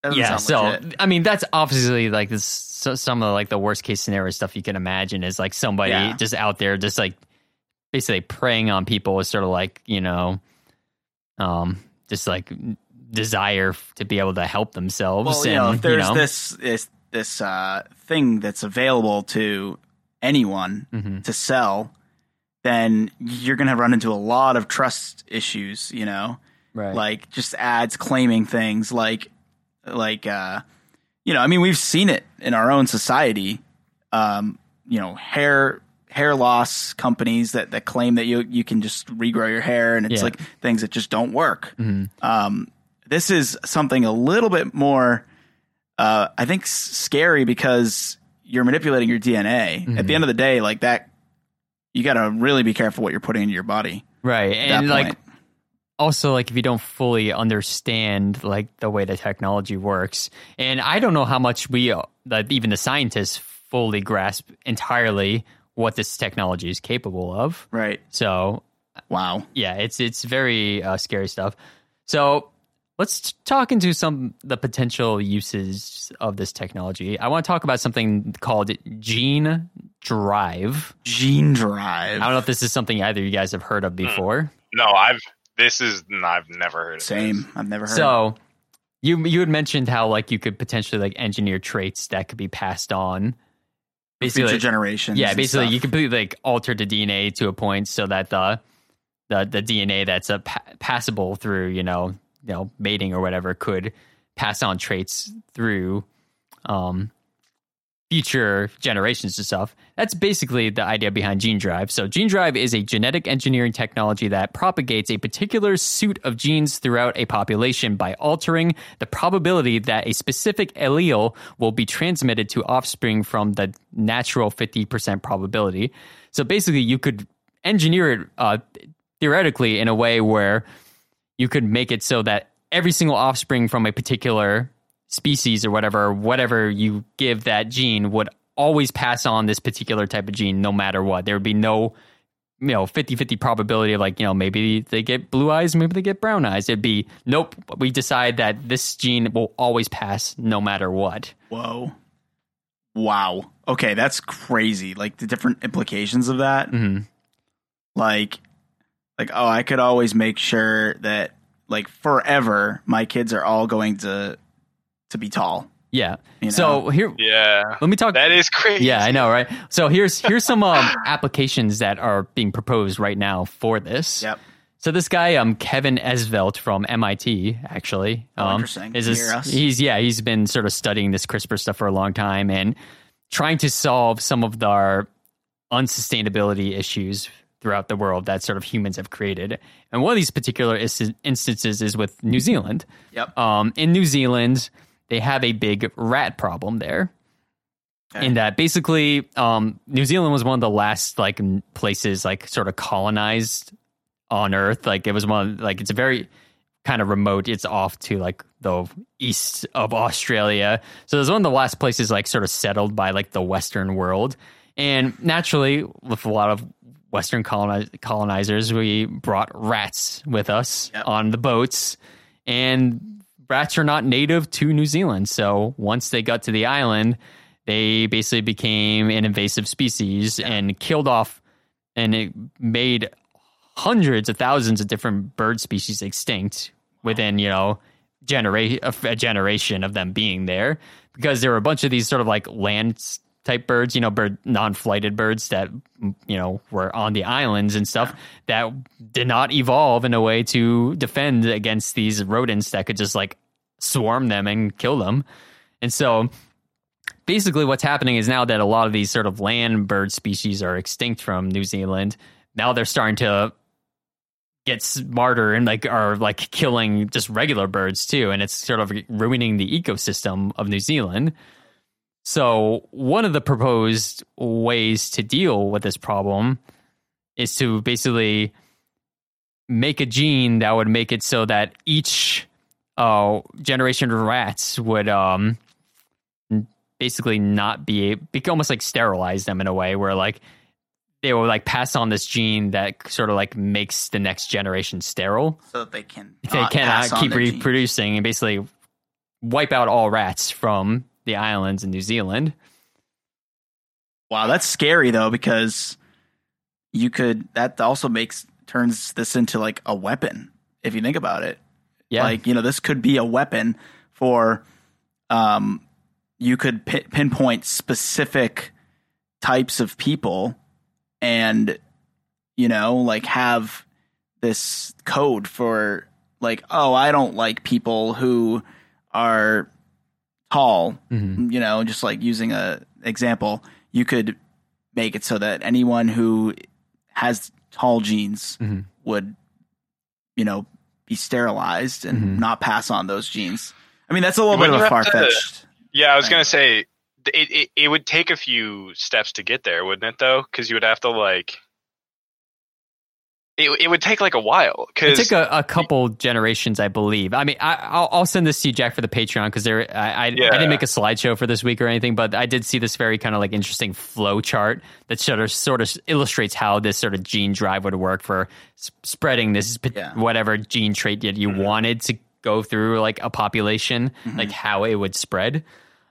S1: that
S2: Yeah, so
S1: legit.
S2: I mean that's obviously like this so, some of like the worst case scenario stuff you can imagine is like somebody
S1: Yeah.
S2: just out there just like basically preying on people is sort of like you know um just like desire to be able to help themselves
S1: Well,
S2: and
S1: you know, if there's
S2: know,
S1: this this this uh, thing that's available to anyone
S2: Mhm.
S1: to sell, then you're gonna run into a lot of trust issues. You know,
S2: right
S1: like just ads claiming things like like uh, you know, I mean, we've seen it in our own society. Um, you know, hair hair loss companies that that claim that you you can just regrow your hair, and it's
S2: Yeah.
S1: like things that just don't work.
S2: Mhm.
S1: Um, this is something a little bit more, uh, I think, scary because you're manipulating your DNA. At the
S2: Mhm.
S1: end of the day, like that, you got to really be careful what you're putting into your body.
S2: right and like also like if you don't fully understand like the way the technology works and i don't know how much we uh, that even the scientists fully grasp entirely what this technology is capable of
S1: right?
S2: so
S1: Wow.
S2: yeah it's it's very uh, scary stuff so let's talk into some the potential uses of this technology. I want to talk about something called gene drive.
S1: Gene drive.
S2: I don't know if this is something either you guys have heard of hmm. before.
S3: No, I've this is I've never heard of it.
S1: Same.
S3: this.
S1: I've never heard.
S2: So you you had mentioned how like you could potentially like engineer traits that could be passed on.
S1: future
S2: Basically,
S1: generations.
S2: yeah,
S1: and
S2: basically
S1: stuff.
S2: you could like alter the DNA to a point so that the the the DNA that's a pa- passable through you know you know mating or whatever could pass on traits through um future generations and stuff. That's basically the idea behind gene drive. So gene drive is a genetic engineering technology that propagates a particular suit of genes throughout a population by altering the probability that a specific allele will be transmitted to offspring from the natural 50% probability. So basically you could engineer it uh, theoretically in a way where you could make it so that every single offspring from a particular species or whatever, whatever you give that gene would always pass on this particular type of gene no matter what. There would be no, you know, 50 50 probability of like, you know, maybe they get blue eyes, maybe they get brown eyes. It'd be, nope, we decide that this gene will always pass no matter what.
S1: Whoa. Wow. Okay, that's crazy. Like the different implications of that.
S2: hmm
S1: Like, like oh, I could always make sure that like forever my kids are all going to to be tall.
S2: Yeah.
S1: You know?
S2: So here,
S3: Yeah,
S2: let me talk.
S3: that is crazy.
S2: Yeah, I know, right? So here's here's some um, applications that are being proposed right now for this.
S1: Yep.
S2: So this guy, um, Kevin Esvelt from MIT, actually,
S1: Oh,
S2: um,
S1: interesting.
S2: is
S1: Near
S2: this, he's yeah, he's been sort of studying this CRISPR stuff for a long time and trying to solve some of our unsustainability issues throughout the world that sort of humans have created. And one of these particular is- instances is with New Zealand.
S1: Yep.
S2: Um, in New Zealand, they have a big rat problem there
S1: Okay.
S2: in that basically um, New Zealand was one of the last like places like sort of colonized on Earth. Like it was one of, like it's a very kind of remote. It's off to like the east of Australia, so it was one of the last places like sort of settled by like the Western world. And naturally, with a lot of Western coloni- colonizers, we brought rats with us
S1: Yep.
S2: on the boats, and rats are not native to New Zealand. So once they got to the island, they basically became an invasive species and killed off, and it made hundreds of thousands of different bird species extinct within you know generate a generation of them being there because there were a bunch of these sort of like land type birds you know bird non-flighted birds that you know were on the islands and stuff that did not evolve in a way to defend against these rodents that could just like swarm them and kill them. And so basically what's happening is now that a lot of these sort of land bird species are extinct from New Zealand, now they're starting to get smarter and like are like killing just regular birds too. And it's sort of ruining the ecosystem of New Zealand. So, one of the proposed ways to deal with this problem is to basically make a gene that would make it so that each uh, generation of rats would um, basically not be, be almost like sterilize them in a way where like they will like pass on this gene that sort of like makes the next generation sterile.
S1: so that they can
S2: They cannot keep
S1: their genes.
S2: reproducing and basically wipe out all rats from the islands in New Zealand.
S1: Wow, that's scary though because you could that also makes turns this into like a weapon if you think about it.
S2: Yeah.
S1: Like, you know, this could be a weapon for um you could pi pinpoint specific types of people and you know, like have this code for like, oh, I don't like people who are tall
S2: Mhm.
S1: you know, just like using a example, you could make it so that anyone who has tall genes
S2: Mhm.
S1: would, you know, be sterilized and
S2: Mhm.
S1: not pass on those genes. I mean, that's a little
S3: Wouldn't
S1: bit of a far fetched.
S3: Yeah, I was gonna say it, it. It would take a few steps to get there, wouldn't it? Though, because you would have to like. It, it would take like a while
S2: It
S3: because
S2: took a, a couple generations, I believe. I mean, I, I'll, I'll send this to you, Jack, for the Patreon because there. I, I, I didn't make a slideshow for this week or anything, but I did see this very kind of like interesting flow chart that sort of sort of illustrates how this sort of gene drive would work for s- spreading this p-
S1: Yeah.
S2: whatever gene trait that you wanted to go through like a population, like how it would spread.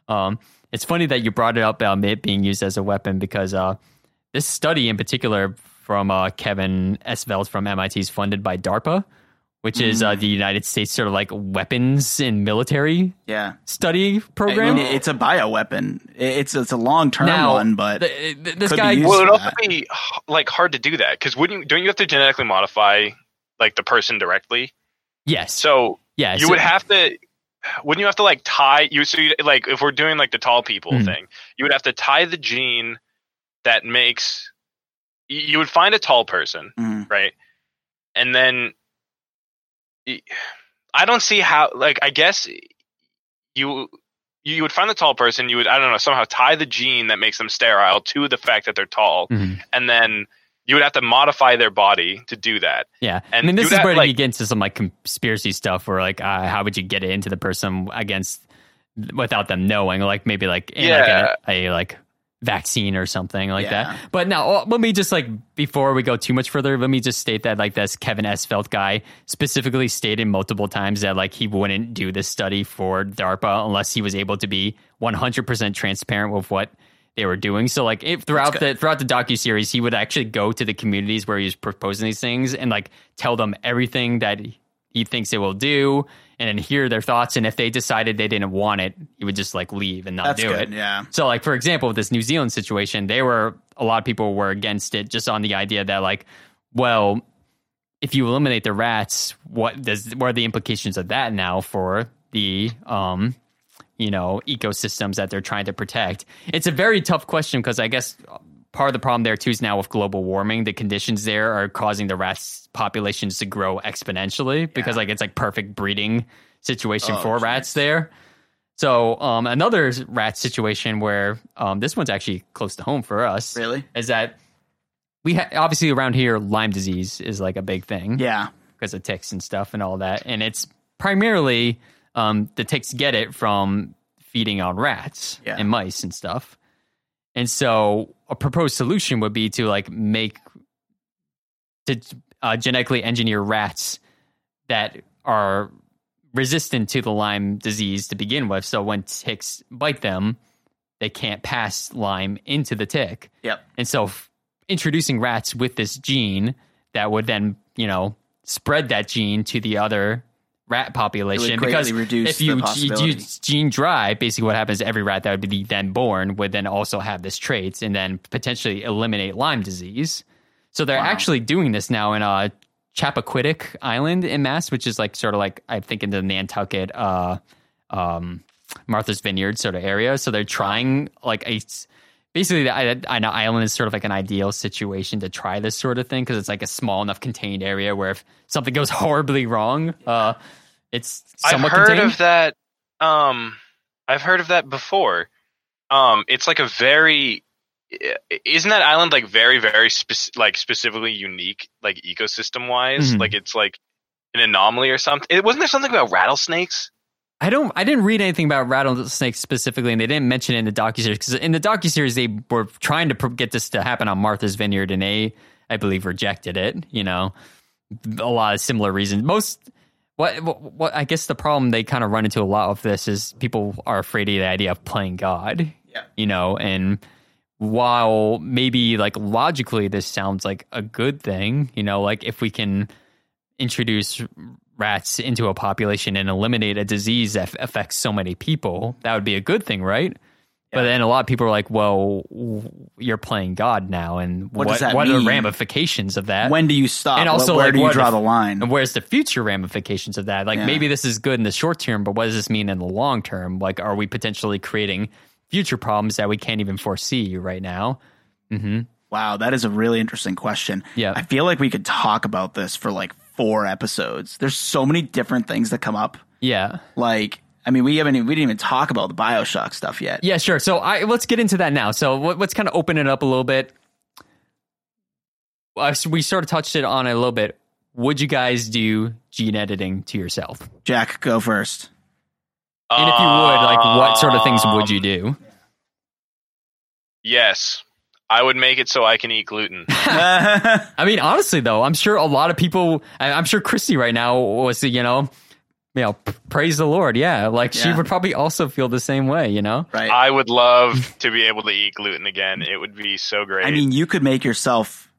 S2: Um, it's funny that you brought it up about it being used as a weapon because uh, this study in particular from uh, Kevin Esvelt from MIT is funded by DARPA, which is uh, the United States sort of like weapons and military
S1: Yeah.
S2: study
S1: I
S2: program.
S1: mean, it's a bioweapon. It's it's a long term one, but
S2: th- th- this
S1: could
S2: guy,
S1: used
S3: Well, it'd also be like hard to do that because wouldn't you, don't you have to genetically modify like the person directly?
S2: yes,
S3: So
S2: yeah,
S3: you
S2: so-
S3: would have to. Wouldn't you have to like tie you? So you, like if we're doing like the tall people
S2: Mhm.
S3: thing, you would have to tie the gene that makes. You you would find a tall person,
S1: Mhm.
S3: right? And then I don't see how like I guess you you would find the tall person, you would I don't know, somehow tie the gene that makes them sterile to the fact that they're tall
S2: Mhm.
S3: and then you would have to modify their body to do that.
S2: Yeah,
S3: And
S2: I mean, this is where
S3: like-
S2: you get into some like conspiracy stuff, where like, uh, how would you get it into the person against without them knowing? Like maybe like in
S3: Yeah.
S2: like a, a like vaccine or something like
S1: Yeah.
S2: that. But now, uh, let me just like before we go too much further, let me just state that like this Kevin Esvelt guy specifically stated multiple times that like he wouldn't do this study for DARPA unless he was able to be 100% transparent with what they were doing. So like if throughout the throughout the docu series, he would actually go to the communities where he was proposing these things and like tell them everything that he thinks it will do, and then hear their thoughts. And if they decided they didn't want it, he would just like leave and not
S1: that's
S2: do
S1: good.
S2: it.
S1: Yeah.
S2: So like for example, with this New Zealand situation, they were a lot of people were against it just on the idea that like, well, if you eliminate the rats, what does what are the implications of that now for the um you know ecosystems that they're trying to protect? It's a very tough question because I guess part of the problem there too is now with global warming, the conditions there are causing the rats populations to grow exponentially because like it's like perfect breeding situation
S1: Oh,
S2: for
S1: geez.
S2: rats there. So um, another rat situation where um, this one's actually close to home for us
S1: Really?
S2: is that we ha- obviously around here Lyme disease is like a big thing
S1: Yeah.
S2: because of ticks and stuff and all that, and it's primarily um, the ticks get it from feeding on rats
S1: Yeah.
S2: and mice and stuff. And so a proposed solution would be to like make to uh, genetically engineer rats that are resistant to the Lyme disease to begin with. So when ticks bite them, they can't pass Lyme into the tick.
S1: Yep.
S2: And so f- introducing rats with this gene that would then, you know, spread that gene to the other rat population because if you, you use gene drive, basically what happens is every rat that would be then born would then also have this traits and then potentially eliminate Lyme disease. So they're
S1: Wow.
S2: actually doing this now in uh, Chappaquiddick Island in Mass, which is like sort of like I think in the Nantucket, uh, um, Martha's Vineyard sort of area. So they're trying like a basically the, I, I know island is sort of like an ideal situation to try this sort of thing because it's like a small enough contained area where if something goes horribly wrong, uh, it's
S3: I've heard
S2: contained.
S3: of that. Um, I've heard of that before. Um, it's like a very. Isn't that island like very very spec- like specifically unique like ecosystem wise?
S2: Mhm.
S3: Like it's like an anomaly or something. It, wasn't there something about rattlesnakes?
S2: I don't. I didn't read anything about rattlesnakes specifically, and they didn't mention it in the docuseries because in the docuseries they were trying to get this to happen on Martha's Vineyard, and they, I believe, rejected it. You know, a lot of similar reasons. Most what what, what I guess the problem they kind of run into a lot of this is people are afraid of the idea of playing God.
S1: Yeah.
S2: You know, and while maybe like logically this sounds like a good thing, you know, like if we can introduce rats into a population and eliminate a disease that affects so many people, that would be a good thing, right? But then a lot of people are like, "Well, you're playing God now, and
S1: What
S2: what, what are the ramifications of that?
S1: When do you stop?
S2: And also,
S1: Wh- where
S2: like,
S1: do you draw
S2: if-
S1: the line?
S2: and where's the future ramifications of that? Like,
S1: Yeah.
S2: maybe this is good in the short term, but what does this mean in the long term? Like, are we potentially creating future problems that we can't even foresee right now? hmm
S1: Wow, that is a really interesting question.
S2: Yeah.
S1: I feel like we could talk about this for like four episodes. There's so many different things that come up.
S2: Yeah.
S1: Like, I mean, we haven't we didn't even talk about the Bioshock stuff yet.
S2: Yeah, sure. So I let's get into that now. So let- let's kind of open it up a little bit. Uh, so we sort of touched it on it a little bit. Would you guys do gene editing to yourself?
S1: Jack, go first.
S2: And if you would, like, what sort of things would you do?
S3: Yes, I would make it so I can eat gluten.
S2: I mean, honestly, though, I'm sure a lot of people. I'm sure Christy right now was, you know, you know, praise the Lord. Yeah, like she would probably also feel the same way. You know.
S1: Right.
S3: I would love to be able to eat gluten again. It would be so great.
S1: I mean, you could make yourself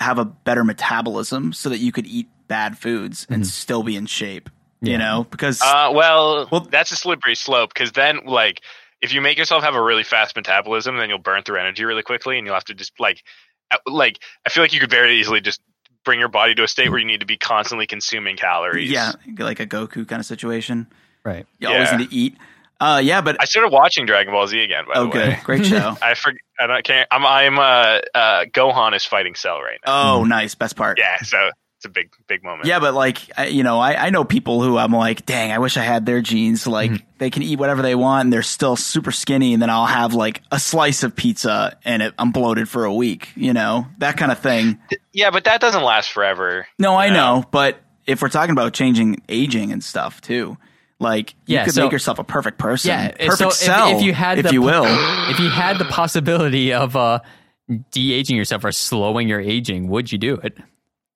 S1: have a better metabolism so that you could eat bad foods and still be in shape.
S2: Yeah.
S1: You know, because
S3: uh, well,
S1: Well-
S3: that's a slippery slope because then, like, if you make yourself have a really fast metabolism, then you'll burn through energy really quickly, and you'll have to just like, uh, like, I feel like you could very easily just bring your body to a state where you need to be constantly consuming calories.
S1: yeah, like a Goku kind of situation.
S2: Right.
S1: You always need to eat. Uh, yeah, but
S3: I started watching Dragon Ball Z again. By
S1: oh,
S3: the
S1: good,
S3: way,
S1: great show.
S3: I forget. I can't. I'm. I'm. Uh, uh, Gohan is fighting Cell right now.
S1: Oh, nice, best part.
S3: Yeah. So it's a big, big moment.
S1: Yeah, but like I, you know, I, I know people who I'm like, dang, I wish I had their genes. Like they can eat whatever they want, and they're still super skinny. And then I'll have like a slice of pizza, and it, I'm bloated for a week. You know, that kind of thing.
S3: Yeah, but that doesn't last forever.
S1: No, I
S3: Yeah.
S1: know, but if we're talking about changing aging and stuff too, like you
S2: Yeah,
S1: could
S2: so-
S1: make yourself a perfect person,
S2: Yeah.
S1: perfect
S2: so if-
S1: cell,
S2: if, you had
S1: if
S2: the,
S1: you will.
S2: if you had the possibility of uh de aging yourself or slowing your aging, would you do it?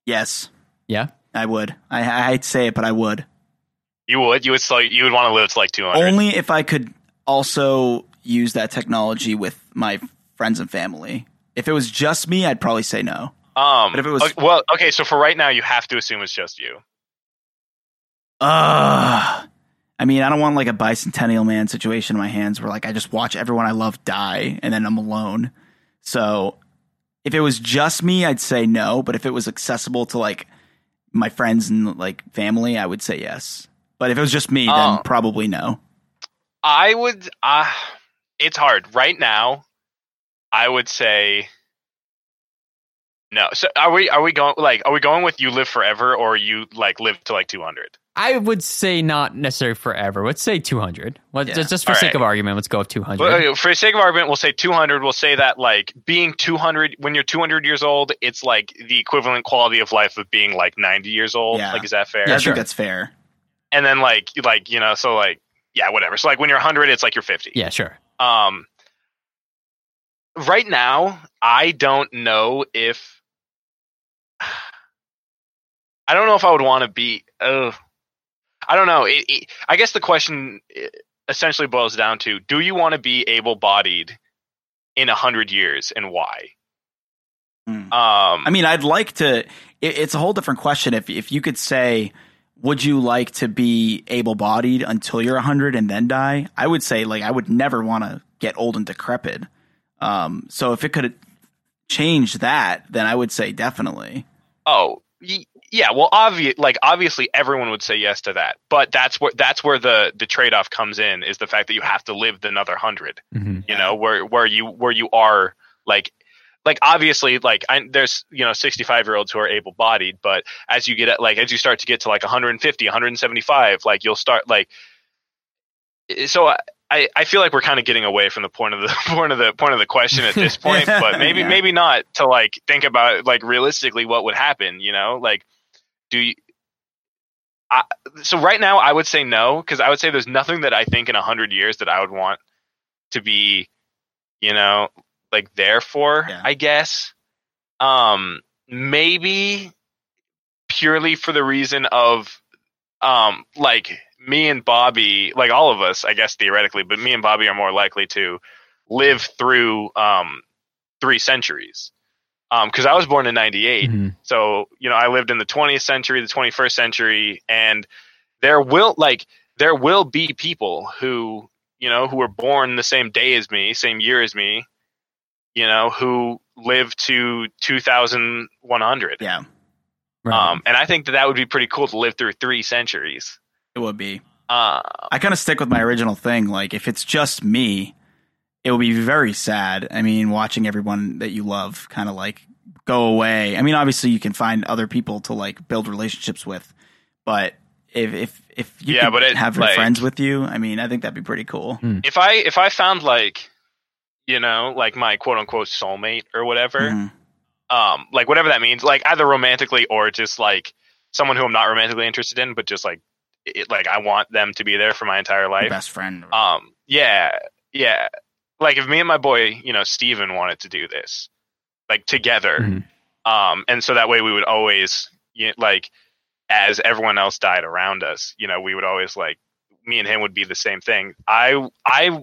S1: yes,
S2: Yeah.
S1: I would. I, I hate to say it, but I would.
S3: You would. You would. Slow, you would want to live to like 200.
S1: Only if I could also use that technology with my friends and family. If it was just me, I'd probably say no.
S3: Um,
S1: But if it was-
S3: okay, well, okay. So for right now, you have to assume it's just you.
S1: Ugh. I mean, I don't want like a bicentennial man situation in my hands where like I just watch everyone I love die and then I'm alone. So if it was just me, I'd say no. But if it was accessible to like my friends and like family, I would say yes. But if it was just me, then
S3: Oh.
S1: probably no.
S3: I would. Uh, it's hard right now. I would say no. So are we? Are we going? Like, are we going with you live forever or you like live to like 200?
S2: I would say not necessarily forever. Let's say 200. Let,
S1: Yeah.
S2: just, just for
S3: All
S2: sake
S3: right.
S2: of argument, let's go with 200.
S3: Well, for the sake of argument, we'll say 200. We'll say that like being 200 when you're 200 years old, it's like the equivalent quality of life of being like 90 years old.
S1: Yeah.
S3: Like, is that fair?
S2: Yeah,
S1: I
S2: sure.
S1: think that's fair.
S3: And then like like you know, so like yeah, whatever. So like when you're 100, it's like you're 50.
S2: yeah, sure.
S3: Um, right now, I don't know if I don't know if I would want to be. Uh, I don't know. It, it, I guess the question eh, essentially boils down to: Do you want to be able-bodied in a hundred years, and why?
S1: Hmm.
S3: Um,
S1: I mean, I'd like to. It, it's a whole different question. If if you could say, would you like to be able-bodied until you're 100 and then die? I would say, like, I would never want to get old and decrepit. Um, so if it could change that, then I would say definitely.
S3: Oh, yeah. Well, obvious, like obviously, everyone would say yes to that. But that's where that's where the the trade off comes in is the fact that you have to live another hundred.
S2: hmm
S3: You know, where where you where you are like like obviously like I, there's you know 65 year olds who are able bodied, but as you get at like as you start to get to like 150, 175, like you'll start like so. I, I, I feel like we're kind of getting away from the point of the point of the point of the question at this point, but maybe
S1: Yeah.
S3: maybe not to like think about like realistically what would happen. You know, like do you? I, so right now, I would say no because I would say there's nothing that I think in a hundred years that I would want to be, you know, like there for.
S1: Yeah.
S3: I guess, um, maybe purely for the reason of, um, like me and Bobby, like all of us, I guess theoretically, but me and Bobby are more likely to live through um three centuries. Um, because I was born in '98,
S2: Mhm.
S3: so you know I lived in the 20th century, the 21st century, and there will like there will be people who you know who were born the same day as me, same year as me, you know, who live to 2100.
S1: Yeah,
S2: Right.
S3: Um, and I think that that would be pretty cool to live through three centuries.
S1: it would be.
S3: Uh,
S1: I kind of stick with my original thing. Like, if it's just me, it would be very sad. I mean, watching everyone that you love kind of like go away. I mean, obviously, you can find other people to like build relationships with, but if if if you
S3: Yeah, but it,
S1: have your
S3: like-
S1: friends with you, I mean, I think that'd be pretty cool.
S3: if I if I found like, you know, like my quote unquote soulmate or whatever,
S1: Mhm.
S3: um, like whatever that means, like either romantically or just like someone who I'm not romantically interested in, but just like it, like I want them to be there for my entire
S1: Your
S3: life.
S1: best friend.
S3: Um, yeah, yeah. Like if me and my boy, you know, Steven wanted to do this, like together,
S2: Mhm.
S3: um, and so that way we would always, you know, like, as everyone else died around us, you know, we would always like me and him would be the same thing. I I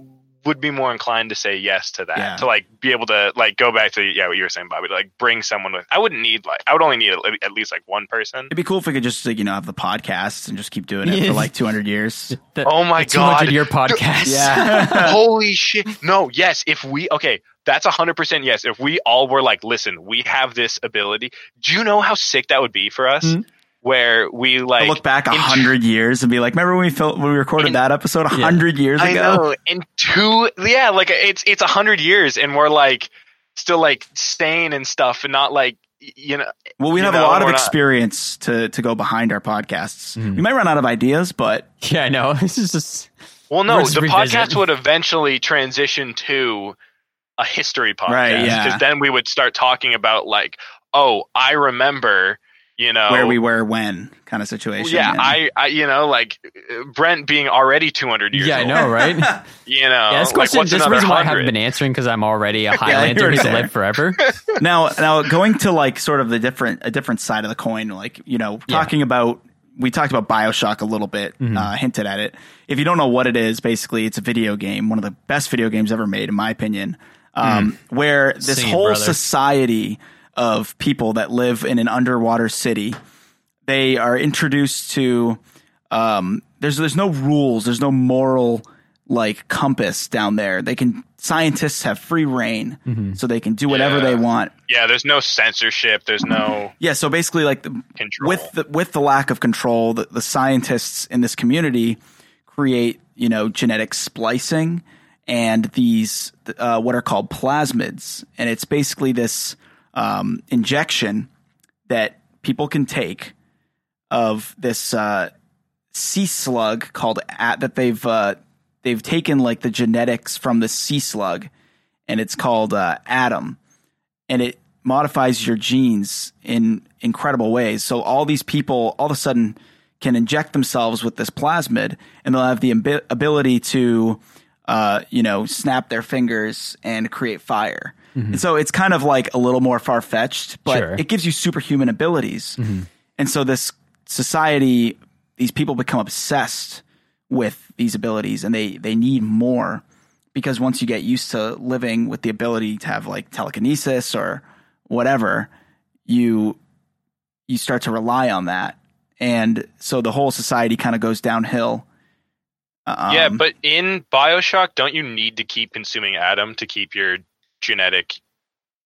S3: would be more inclined to say yes to that
S1: Yeah.
S3: to like be able to like go back to yeah what you were saying Bobby to like bring someone with I wouldn't need like I would only need at at least like one person
S1: It'd be cool if we could just like, you know have the podcast and just keep doing it for like 200 years.
S2: The,
S3: oh my
S2: two hundred
S3: god
S2: year podcast.
S1: Yeah.
S3: holy shit no yes if we okay that's 100% yes if we all were like listen we have this ability do you know how sick that would be for us
S2: Mhm.
S3: Where we
S1: To
S3: like
S1: look back a
S3: in-
S1: hundred years and be like, remember when we fil- when we recorded
S3: In-
S1: that episode a
S2: Yeah.
S1: hundred years
S3: I
S1: ago?
S3: know. In two, yeah, like it's it's a hundred years, and we're like still like sane and stuff, and not like you know.
S1: Well, we have
S3: know,
S1: a lot of
S3: we're not-
S1: experience to to go behind our podcasts.
S2: Mhm.
S1: We might run out of ideas, but
S2: yeah, I know. This is just
S3: Well, no, the
S2: revisit.
S3: podcast would eventually transition to a history podcast,
S1: Right, yeah.
S3: then we would start talking about like, oh, I remember, you know,
S1: where we were when kind of situation.
S3: Yeah,
S1: and-
S3: I, I, you know, like uh, Brent being already 200 years
S2: yeah, I know, right?
S3: You know,
S2: this
S3: like,
S2: question,
S3: what's
S2: this reason why I haven't been answering because I'm already a Highlander
S1: were
S2: who's
S1: there.
S2: lived forever.
S1: now now going to like sort of the different a different side of the coin like you know
S2: Yeah.
S1: talking about we talked about bioshock a little bit
S2: Mm-hmm.
S1: uh, hinted at it if you don't know what it is basically it's a video game one of the best video games ever made in my opinion um, where this
S2: Sing it,
S1: whole
S2: brother.
S1: society of people that live in an underwater city they are introduced to um, there's there's no rules there's no moral like compass down there they can scientists have free reign so they can do whatever
S3: Yeah.
S1: they want
S3: Yeah, there's no censorship. There's no
S1: yeah, so basically, like the,
S3: control.
S1: with the with the lack of control, the, the scientists in this community create you know genetic splicing and these uh, what are called plasmids, and it's basically this um, injection that people can take of this uh, sea slug called at that they've uh, they've taken like the genetics from the sea slug, and it's called uh, Adam, and it modifies your genes in incredible ways. So all these people all of a sudden can inject themselves with this plasmid, and they'll have the abi- ability to, uh, you know, snap their fingers and create fire. And so it's kind of like a little more far fetched, but
S2: Sure.
S1: it gives you superhuman abilities. And so this society, these people become obsessed with these abilities, and they they need more because once you get used to living with the ability to have like telekinesis or whatever, you you start to rely on that, and so the whole society kind of goes downhill. Um,
S3: yeah, but in Bioshock, don't you need to keep consuming Adam to keep your genetic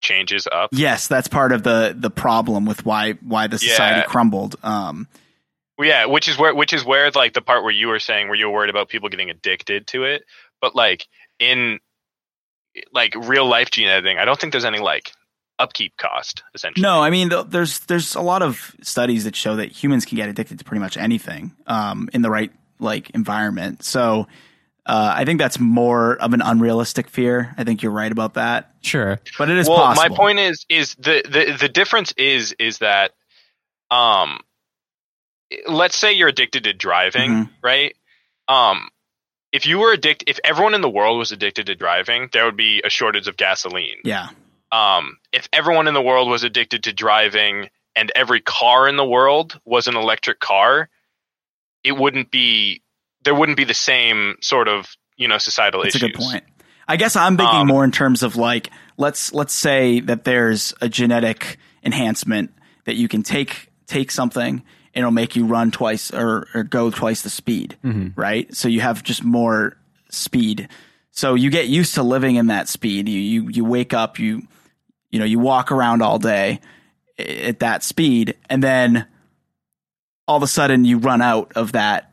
S3: changes up?
S1: yes, that's part of the the problem with why why the society
S3: Yeah.
S1: crumbled. Um,
S3: Well, yeah, which is where which is where like the part where you were saying where you were worried about people getting addicted to it, but like in like real life gene editing, I don't think there's any like upkeep cost essentially.
S1: No, I mean th- there's there's a lot of studies that show that humans can get addicted to pretty much anything um, in the right like environment. So uh, I think that's more of an unrealistic fear. I think you're right about that,
S2: Sure.
S1: but it is
S3: well,
S1: possible.
S3: my point is is the, the the difference is is that um let's say you're addicted to driving,
S1: Mhm.
S3: right? Um if you were addicted if everyone in the world was addicted to driving, there would be a shortage of gasoline.
S1: Yeah,
S3: um, if everyone in the world was addicted to driving and every car in the world was an electric car, it wouldn't be there wouldn't be the same sort of you know societal
S1: that's
S3: issues.
S1: a good point. I guess I'm thinking
S3: Um,
S1: more in terms of like let's let's say that there's a genetic enhancement that you can take take something and it'll make you run twice or, or go twice the speed, right? So you have just more speed. So you get used to living in that speed. You you you wake up, you you know, you walk around all day at that speed and then all of a sudden you run out of that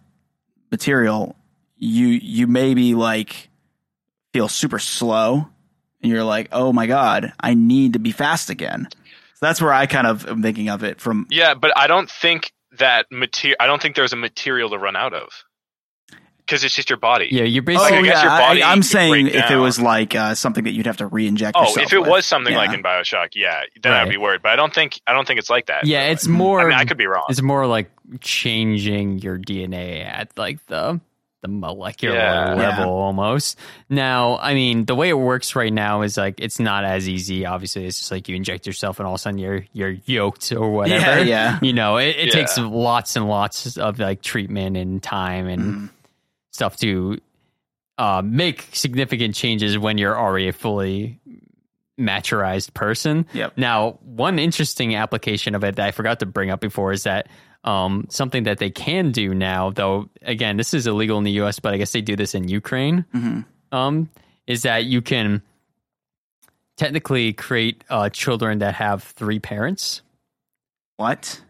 S1: material. You you maybe like feel super slow and you're like, "Oh my god, I need to be fast again." So that's where I kind of am thinking of it from
S3: Yeah, but I don't think that material. I don't think there's a material to run out of because it's just your body.
S2: Yeah, you're
S1: Oh
S2: basically.
S3: I guess
S1: yeah,
S3: your body
S1: I, am saying if it was like uh, something that you'd have to re-inject.
S3: Oh,
S1: yourself
S3: if it
S1: with.
S3: was something like in Bioshock, yeah, then I'd be worried. But I don't think I don't think it's like that.
S2: yeah, it's
S3: I
S2: more.
S3: mean, I could be wrong.
S2: It's more like changing your DNA at like the the molecular
S3: Yeah.
S2: level
S1: Yeah.
S2: almost. Now, I mean, the way it works right now is like it's not as easy. Obviously, it's just like you inject yourself and all of a sudden you're you're yoked or whatever.
S1: Yeah, yeah.
S2: You know, it, it takes lots and lots of like treatment and time and
S1: Mhm.
S2: Stuff to uh, make significant changes when you're already a fully maturized person.
S1: Yep.
S2: Now, one interesting application of it that I forgot to bring up before is that um, something that they can do now, though, again, this is illegal in the US, but I guess they do this in Ukraine,
S1: Mhm.
S2: um, is that you can technically create uh, children that have three parents.
S1: What?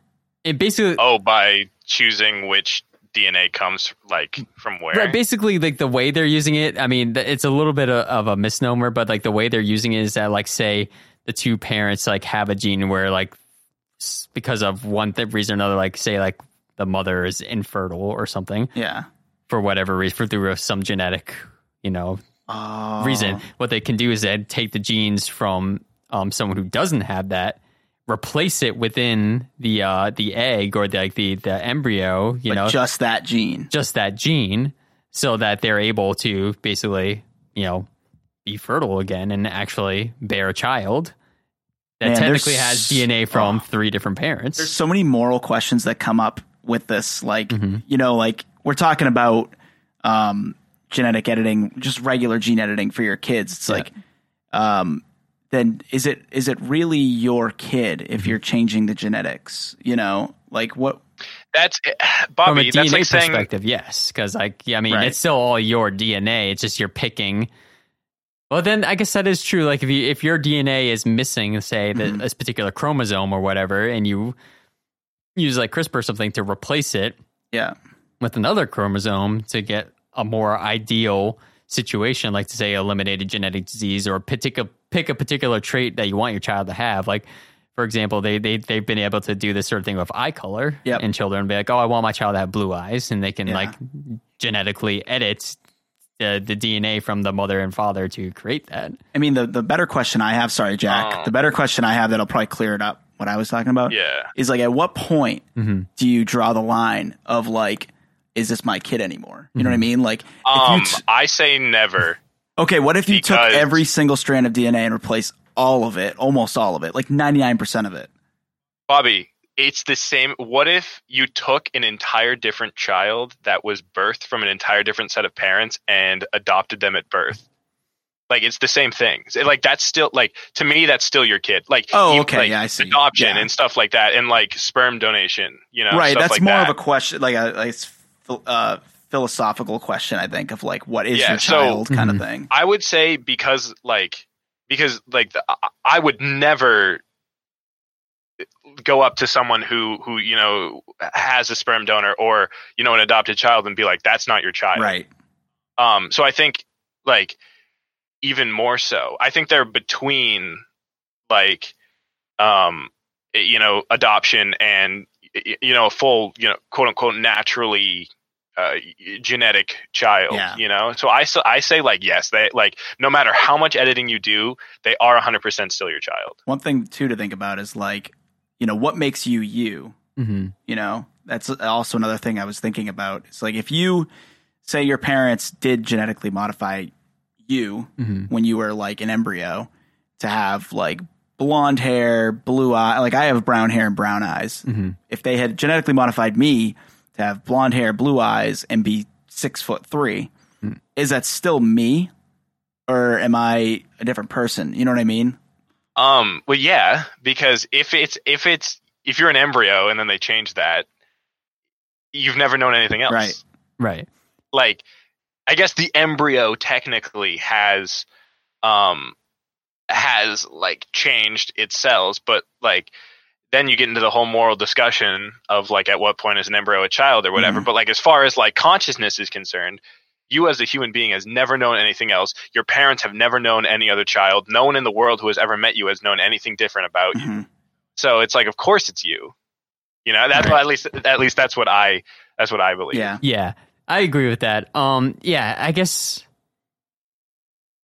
S2: It basically.
S3: Oh, by choosing which DNA comes like from where.
S2: Right, basically, like the way they're using it. I mean, it's a little bit of, of a misnomer, but like the way they're using it is that, like, say the two parents like have a gene where, like, because of one th- reason or another, like, say like the mother is infertile or something
S1: Yeah.
S2: for whatever reason, for through some genetic, you know,
S1: Oh.
S2: reason. What they can do is they take the genes from um, someone who doesn't have that, replace it within the uh, the egg or the, like the the embryo, you
S1: But
S2: know,
S1: just that gene.
S2: just that gene so that they're able to basically, you know, be fertile again and actually bear a child that
S1: Man,
S2: technically has DNA from
S1: oh.
S2: three different parents.
S1: There's so many moral questions that come up with this. Like,
S2: Mhm.
S1: you know, like we're talking about um, genetic editing, just regular gene editing for your kids. It's
S2: Yeah.
S1: like, um, then is it is it really your kid
S2: Mm-hmm.
S1: if you're changing the genetics? You know, like what?
S3: That's
S2: From a
S3: Bobby. That's
S2: DNA
S3: like saying
S2: perspective, yes, because like, yeah, I mean,
S1: Right.
S2: it's still all your DNA. It's just you're picking. Well, then I guess that is true. Like if you if your DNA is missing, say the,
S1: Mhm.
S2: this particular chromosome or whatever, and you use like CRISPR or something to replace it,
S1: Yeah,
S2: with another chromosome to get a more ideal situation, like to say eliminate a genetic disease or a a pick a particular trait that you want your child to have. Like, for example, they they they've been able to do this sort of thing with eye color
S1: Yep.
S2: in children. Be like, oh, I want my child to have blue eyes, and they can
S1: Yeah.
S2: like genetically edit the the DNA from the mother and father to create that.
S1: I mean the the better question I have. Sorry, Jack.
S3: Oh.
S1: The better question I have that'll probably clear it up. What I was talking about
S3: yeah.
S1: is like, at what point
S2: Mm-hmm.
S1: do you draw the line of like, is this my kid anymore? You know what I mean? Like, if
S3: Um,
S1: you t-
S3: I say never.
S1: Okay, what if you took every single strand of DNA and replaced all of it, almost all of it, like 99% of it?
S3: Bobby, it's the same. What if you took an entire different child that was birthed from an entire different set of parents and adopted them at birth? Like it's the same thing. Like that's still like to me that's still your kid. Like
S1: Oh, okay,
S3: like,
S1: yeah, I see.
S3: adoption
S1: Yeah.
S3: and stuff like that, and like sperm donation. You know,
S1: right, that's
S3: like
S1: more
S3: that.
S1: of a question, like a, like uh, philosophical question, I think, of like, what is
S3: Yeah,
S1: your
S3: so-
S1: child kind of
S2: Mhm.
S1: thing.
S3: I would say because like because like the, I- I would never go up to someone who who you know has a sperm donor or you know an adopted child and be like that's not your child.
S1: Right.
S3: Um so I think like even more so. I think they're between like um you know adoption and you know a full you know quote unquote naturally uh, genetic child
S1: Yeah.
S3: you know so I so I say like yes they like no matter how much editing you do they are 100% still your child
S1: One thing, too, to think about is like, you know, what makes you you?
S2: Mm-hmm.
S1: You know, that's also another thing I was thinking about. It's like if you say your parents did genetically modify you
S2: Mm-hmm.
S1: when you were like an embryo to have like blonde hair, blue eye, like I have brown hair and brown eyes.
S2: Mm-hmm.
S1: If they had genetically modified me to have blonde hair, blue eyes, and be six foot three,
S2: Hmm.
S1: is that still me? Or am I a different person? You know what I mean?
S3: um well yeah because if it's if it's if you're an embryo and then they change that you've never known anything else
S1: Right.
S2: Right.
S3: like I guess the embryo technically has um has like changed its cells, but like then you get into the whole moral discussion of like at what point is an embryo a child or whatever.
S1: Mhm.
S3: But like as far as like consciousness is concerned, you as a human being has never known anything else. Your parents have never known any other child. No one in the world who has ever met you has known anything different about you.
S1: Mhm.
S3: So it's like of course it's you. You know, that's
S1: Right.
S3: what at least at least that's what I that's what I believe.
S1: Yeah.
S2: Yeah, I agree with that. Um, yeah, I guess,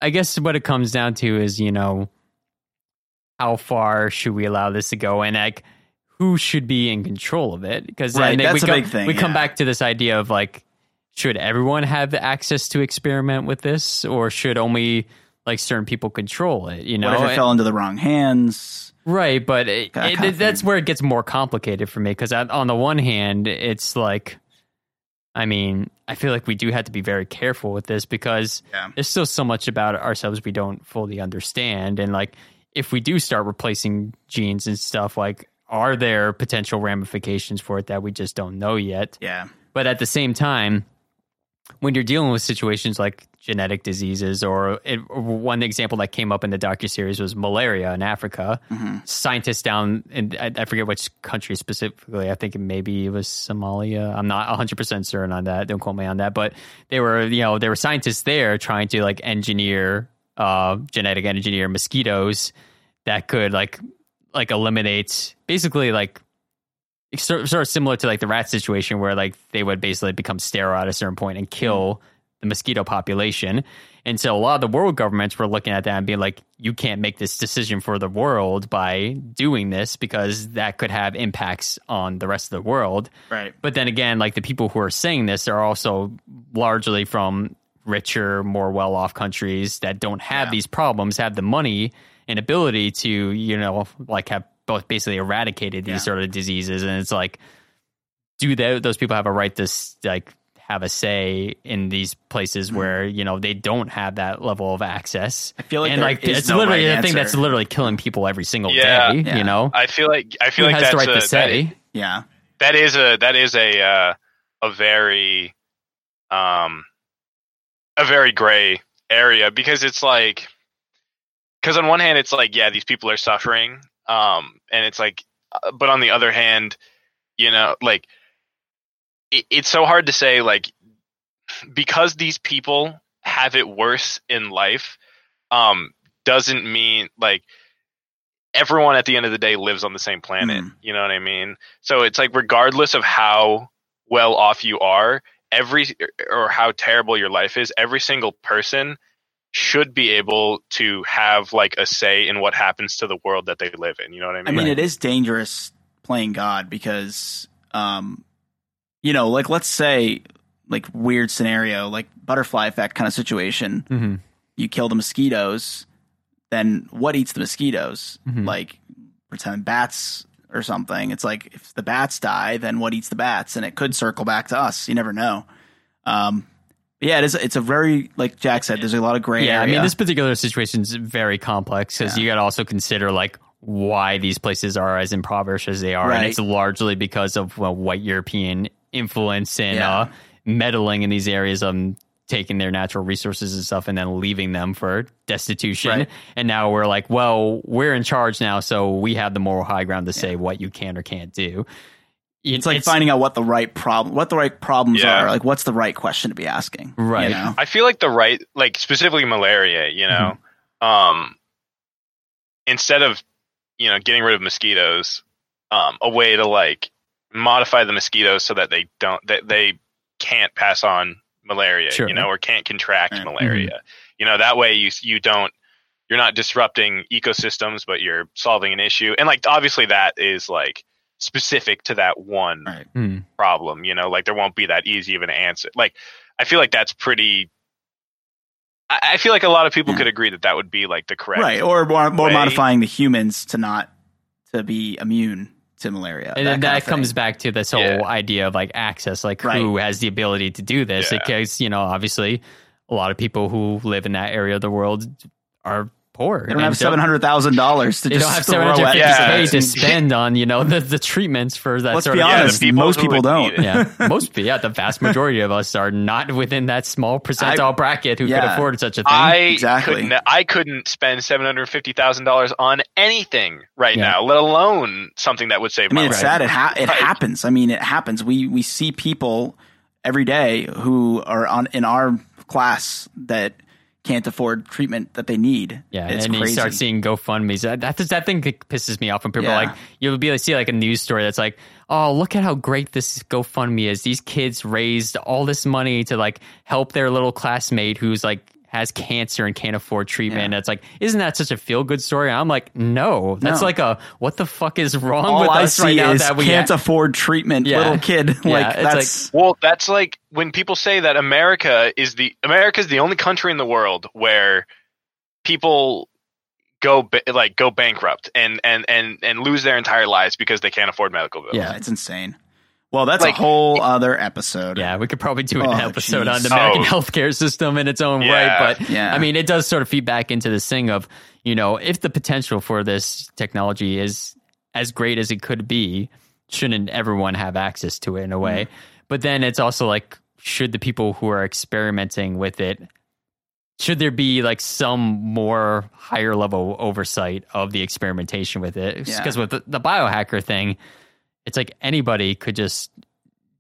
S2: I guess what it comes down to is you know, how far should we allow this to go, and like, who should be in control of it? Because
S1: Right,
S2: then
S1: that's
S2: we
S1: a
S2: go-
S1: big thing,
S2: We come back to this idea of like, should everyone have the access to experiment with this, or should only like certain people control it? You know,
S1: what if it
S2: And-
S1: fell into the wrong hands?
S2: Right, but it,
S1: That
S2: it- that's where it gets more complicated for me because on the one hand, it's like, I mean, I feel like we do have to be very careful with this because
S1: Yeah.
S2: there's still so much about ourselves we don't fully understand, and like if we do start replacing genes and stuff, like are there potential ramifications for it that we just don't know yet?
S1: Yeah.
S2: But at the same time, when you're dealing with situations like genetic diseases, or it, one example that came up in the docu series was malaria in Africa. Mm-hmm. Scientists down in I, I forget which country specifically. I think maybe it was Somalia. I'm not 100 percent certain on that. Don't quote me on that. But they were, you know, there were scientists there trying to like engineer, uh, genetic engineer mosquitoes that could like like eliminate basically like sort sort of similar to like the rat situation where like they would basically become sterile at a certain point and kill the mosquito population. And so a lot of the world governments were looking at that and being like, you can't make this decision for the world by doing this because that could have impacts on the rest of the world.
S1: Right.
S2: But then again, like the people who are saying this are also largely from richer, more well off countries that don't have
S1: Yeah.
S2: these problems, have the money and ability to, you know, like have both basically eradicated these
S1: Yeah.
S2: sort of diseases. And it's like, do tho- those people have a right to like have a say in these places
S1: Mm-hmm.
S2: where you know they don't have that level of access?
S1: I feel like
S2: and like it's
S1: no
S2: literally
S1: right
S2: the thing that's literally killing people every single
S3: Yeah.
S2: day.
S1: Yeah.
S2: You know,
S3: I feel like I feel
S2: who
S3: like
S2: has the
S3: that's
S2: right
S3: a,
S2: to say?
S1: Yeah.
S3: that is a that is a uh, a very um a very gray area because it's like because on one hand it's like yeah these people are suffering um and it's like uh, but on the other hand you know like it, it's so hard to say like because these people have it worse in life um doesn't mean like everyone at the end of the day lives on the same planet
S1: Mm.
S3: you know what i mean so it's like regardless of how well off you are every or how terrible your life is every single person should be able to have like a say in what happens to the world that they live in you know what i mean?
S1: I
S3: mean
S1: mean, it is dangerous playing God because, um, you know, like let's say, like weird scenario, like butterfly effect kind of situation.
S2: Mm-hmm.
S1: You kill the mosquitoes, then what eats the mosquitoes?
S2: Mhm.
S1: Like pretend bats or something. It's like if the bats die, then what eats the bats? And it could circle back to us. You never know. Um, yeah, it is. It's a very like Jack said. There's a lot of gray
S2: Yeah, I mean, this particular situation is very complex because
S1: Yeah.
S2: you got to also consider like why these places are as impoverished as they are, and it's largely because of well, white European influence and
S1: Yeah.
S2: uh, meddling in these areas, um, taking their natural resources and stuff, and then leaving them for destitution.
S1: Right.
S2: And now we're like, well, we're in charge now, so we have the moral high ground to say what you can or can't do.
S1: it's like finding out what the right problem, what the right problems
S3: Yeah.
S1: are. Like, what's the right question to be asking?
S2: Right.
S1: You know?
S3: I feel like the right, like specifically malaria, you know, um, instead of, you know, getting rid of mosquitoes, um, a way to like modify the mosquitoes so that they don't, that they can't pass on malaria,
S2: Sure.
S3: you know, or can't contract
S1: Right.
S3: malaria. You know, that way you, you don't, you're not disrupting ecosystems, but you're solving an issue. And like, obviously that is like specific to that one
S1: Right.
S2: Hmm.
S3: problem you know like there won't be that easy of an answer like i feel like that's pretty i, I feel like a lot of people
S1: Yeah.
S3: could agree that that would be like the correct
S1: right or more, more modifying the humans to not to be immune to malaria
S2: and then that comes
S1: thing.
S2: back to this whole
S3: Yeah.
S2: idea of like access like
S1: Right.
S2: who has the ability to do this
S3: Yeah.
S2: because you know obviously a lot of people who live in that area of the world are poor
S1: they don't
S2: and
S1: have seven hundred thousand dollars to
S2: they
S1: just
S2: don't have
S1: throw
S2: seven
S1: at
S3: Yeah.
S2: k to spend on you know the, the treatments for that
S1: Let's
S2: sort
S1: be
S2: of
S3: Yeah,
S1: honest,
S3: people
S1: most people don't.
S2: yeah most yeah the vast majority of us are not within that small percentile bracket who could afford such a thing
S3: I
S1: Exactly.
S3: couldn't. I couldn't spend seven hundred fifty thousand dollars on anything right
S2: Yeah.
S3: now, let alone something that would save
S1: I mean,
S3: my
S1: it's
S3: life.
S1: sad. It ha- it
S3: Right.
S1: happens. I mean, it happens. We we see people every day who are on in our class that can't afford treatment that they need.
S2: Yeah,
S1: it's
S2: and
S1: crazy.
S2: you start seeing GoFundMe's. That, that that thing that pisses me off when people
S1: Yeah.
S2: are like you'll be able to see like a news story that's like, oh, look at how great this GoFundMe is. These kids raised all this money to like help their little classmate who's like has cancer and can't afford treatment.
S1: Yeah.
S2: It's like, isn't that such a feel good story? I'm like, no, that's
S1: No.
S2: like a what the fuck is wrong
S1: All
S2: with
S1: I
S2: us
S1: see
S2: right now that we
S1: can't afford treatment,
S2: Yeah.
S1: little kid. like
S2: it's
S1: that's
S3: Well, that's like when people say that America is the America is the only country in the world where people go like go bankrupt and and and and lose their entire lives because they can't afford medical bills.
S1: yeah, it's insane. Well, that's
S3: Like-
S1: a whole other episode.
S2: Yeah, we could probably do an
S1: Oh,
S2: episode on the. American
S3: Oh.
S2: healthcare system in its own
S3: Yeah.
S2: right. But
S1: Yeah.
S2: I mean, it does sort of feed back into this thing of, you know, if the potential for this technology is as great as it could be, shouldn't everyone have access to it in a way? Mm-hmm. But then it's also like, should the people who are experimenting with it, should there be like some more higher level oversight of the experimentation with it?
S1: Yeah.
S2: Because with the, the biohacker thing, it's like anybody could just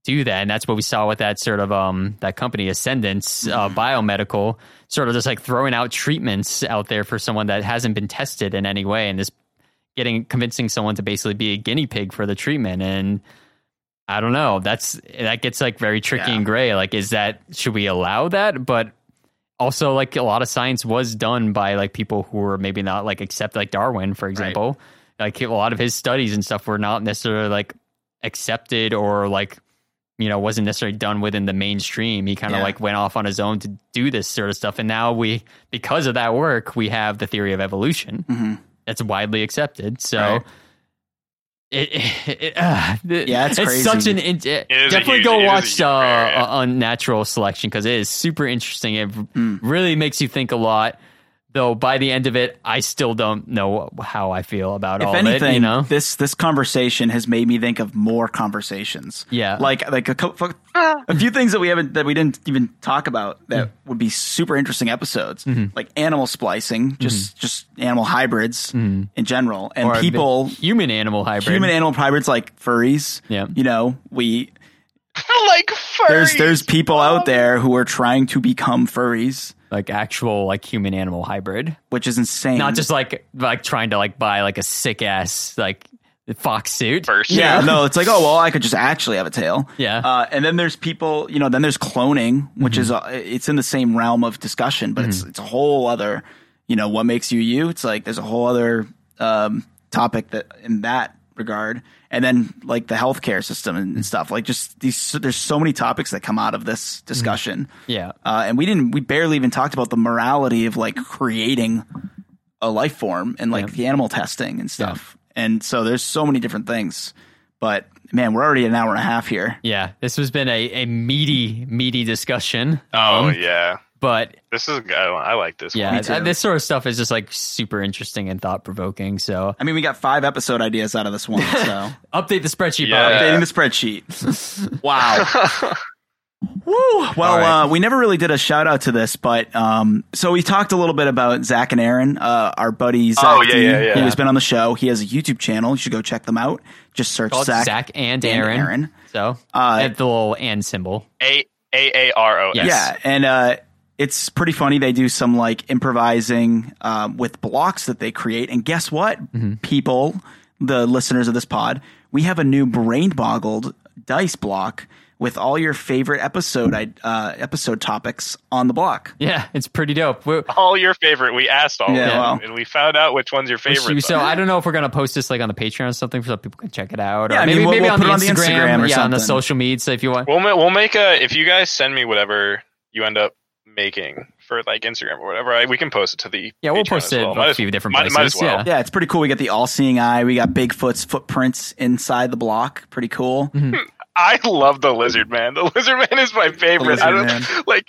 S2: do that. And that's what we saw with that sort of um that company ascendance uh, biomedical sort of just like throwing out treatments out there for someone that hasn't been tested in any way and just getting convincing someone to basically be a guinea pig for the treatment. And i don't know. That's that gets like very tricky
S1: Yeah.
S2: and gray. Like is that should we allow that? But also like a lot of science was done by like people who were maybe not like accept like darwin for example like a lot of his studies and stuff were not necessarily like accepted or like you know wasn't necessarily done within the mainstream he kind of
S1: Yeah.
S2: like went off on his own to do this sort of stuff and now we because of that work we have the theory of evolution
S1: Mhm.
S2: that's widely accepted so
S1: Right.
S2: it, it, it, uh,
S1: Yeah, it's crazy.
S2: such an it,
S3: is a
S2: definitely
S3: huge-
S2: go
S3: it is
S2: watch
S3: huge-
S2: uh,
S3: yeah, yeah.
S2: uh, unnatural selection because it is super interesting it
S1: Mm.
S2: really makes you think a lot though by the end of it i still don't know how i feel about
S1: If
S2: all
S1: anything,
S2: of it you know
S1: this this conversation has made me think of more conversations.
S2: Yeah.
S1: like like a couple, a few things that we haven't that we didn't even talk about that
S2: Mm.
S1: would be super interesting episodes,
S2: Mm-hmm.
S1: like animal splicing, just just animal hybrids in general, and.
S2: Or
S1: people
S2: human animal hybrid
S1: human animal hybrids like furries.
S2: Yeah.
S1: you know we
S3: like furries.
S1: there's there's people out there who are trying to become furries,
S2: like actual like human animal hybrid
S1: which is insane.
S2: not just like like trying to like buy like a sick ass like fox suit
S3: First,
S1: Yeah, no, it's like, oh well, I could just actually have a tail.
S2: Yeah.
S1: uh, and then there's people, you know, then there's cloning, which
S2: Mm-hmm.
S1: is uh, it's in the same realm of discussion, but it's it's a whole other, you know, what makes you you. It's like there's a whole other um, topic that in that regard, and then like the healthcare system and, and stuff. Like just these, there's so many topics that come out of this discussion.
S2: yeah
S1: Uh, and we didn't, we barely even talked about the morality of like creating a life form and like
S2: Yeah.
S1: the animal testing and stuff. And so there's so many different things. But man, we're already an hour and a half here.
S2: yeah this has been a, a meaty meaty discussion
S3: Oh
S2: Um,
S3: yeah,
S2: but
S3: this is I, I like this.
S2: yeah
S3: one.
S1: too.
S2: uh, this sort of stuff is just like super interesting and thought-provoking so
S1: I mean, we got five episode ideas out of this one. So
S2: update the spreadsheet
S3: Yeah.
S2: Bobby.
S1: updating the spreadsheet. Wow. Woo. Well,
S2: All right.
S1: uh, we never really did a shout out to this, but um, so we talked a little bit about Zach and Aaron, uh, our buddy Zach.
S3: Oh, yeah,
S1: D,
S3: yeah, yeah.
S1: Who has been on the show. He has a YouTube channel. You should go check them out. Just search Zach,
S2: Zach, and
S1: and
S2: Aaron.
S1: Aaron.
S2: So
S1: Uh,
S2: and the little and symbol.
S3: A A A R O.
S2: Yes.
S1: Yeah, and uh, it's pretty funny. They do some like improvising um, with blocks that they create, and guess what,
S2: Mm-hmm.
S1: people, the listeners of this pod, we have a new brain boggled dice block with all your favorite episode uh, episode topics on the block.
S2: Yeah, it's pretty dope. We're,
S3: All your favorite. We asked all
S1: Yeah,
S3: of them,
S1: well.
S3: and we found out which one's your favorite.
S2: so I don't know if we're gonna post this like on the Patreon or something so people can check it out. Or
S1: Yeah, I mean,
S2: maybe
S1: we'll-
S2: maybe
S1: we'll
S2: on,
S1: put
S2: the
S1: it on the
S2: Instagram,
S1: Instagram or
S2: yeah, on the social media. So if you want,
S3: We'll ma- we'll make a if you guys send me whatever you end up making for like Instagram or whatever, I, we can post it to the
S2: Yeah, we'll
S3: Patreon
S2: post it
S3: well.
S2: a
S3: Might as-
S2: few different
S3: might, might as
S2: places,
S3: well.
S2: yeah.
S1: Yeah, it's pretty cool. We got the all-seeing eye. We got Bigfoot's footprints inside the block. Pretty cool.
S2: Mm-hmm.
S3: I love the lizard man. The lizard man is my favorite. I don't
S1: man.
S3: like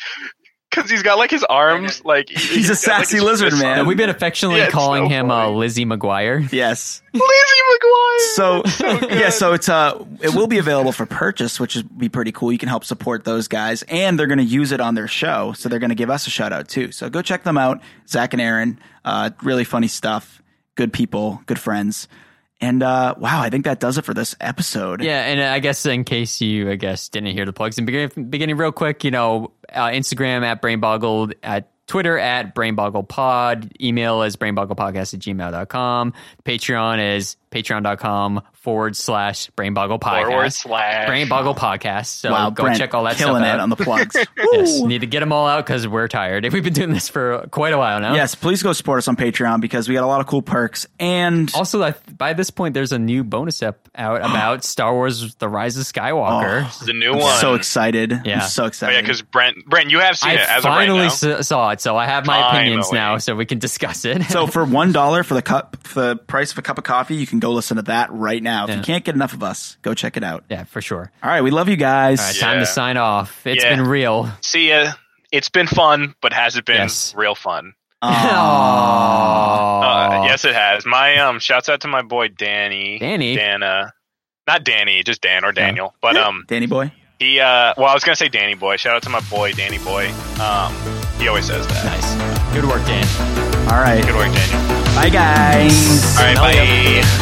S3: because he's got like his arms like
S1: He's a
S3: got, like,
S1: sassy
S3: his
S1: lizard man.
S3: on
S2: we've been affectionately
S3: Yeah,
S2: calling
S3: so
S2: him uh. Lizzie McGuire.
S1: Yes.
S3: Lizzie McGuire.
S1: So,
S3: good.
S1: yeah, so it's uh, it will be available for purchase, which would be pretty cool. You can help support those guys, and they're going to use it on their show, so they're going to give us a shout out too. So go check them out, Zach and Aaron. Uh, really funny stuff. Good people, good friends, and uh, wow, I think that does it for this episode.
S2: Yeah, and I guess in case you, I guess, didn't hear the plugs in beginning, beginning real quick, you know, uh, Instagram at Brainboggled, at Twitter at BrainboggledPod, email is brainboggledpodcast at gmail.com, Patreon is patreon.com forward slash brainboggle podcast.
S3: Forward slash.
S2: Brainboggle podcast. So
S1: wow,
S2: go
S1: Brent,
S2: check all that
S1: killing
S2: stuff
S1: it
S2: out.
S1: on the plugs.
S2: yes, need to get them all out because we're tired. We've been doing this for quite a while now.
S1: Yes, please go support us on Patreon because we got a lot of cool perks and
S2: Also, by this point, there's a new bonus ep out about Star Wars: The Rise of Skywalker.
S1: Oh,
S3: The new
S1: I'm
S3: one.
S1: so excited.
S2: Oh, yeah.
S1: I'm so
S3: Oh,
S1: excited.
S3: yeah, because Brent, Brent, you have seen
S2: I
S3: it as
S2: finally
S3: of right now.
S2: saw it, so I have my opinions now, so we can discuss it.
S1: So for one dollar for the cup, for the price of a cup of coffee, you can go listen to that right now. If
S2: Yeah.
S1: you can't get enough of us, go check it out.
S2: yeah, for sure.
S1: All right, we love you guys.
S2: All right, time
S3: Yeah.
S2: to sign off. It's
S3: Yeah.
S2: been real.
S3: See ya. It's been fun, but has it been
S2: Yes.
S3: real fun?
S1: Aw.
S3: Uh, yes, it has. My um, shouts out to my boy Danny.
S2: Danny?
S3: Dan. Uh, not Danny, just Dan or Daniel. But um,
S1: Danny boy.
S3: he uh, well, I was gonna say Danny boy. Shout out to my boy Danny boy. Um, he always says that.
S2: Nice. Good work, Dan.
S1: All right.
S3: Good work, Daniel.
S1: Bye guys.
S3: All right,
S2: Smell
S3: bye.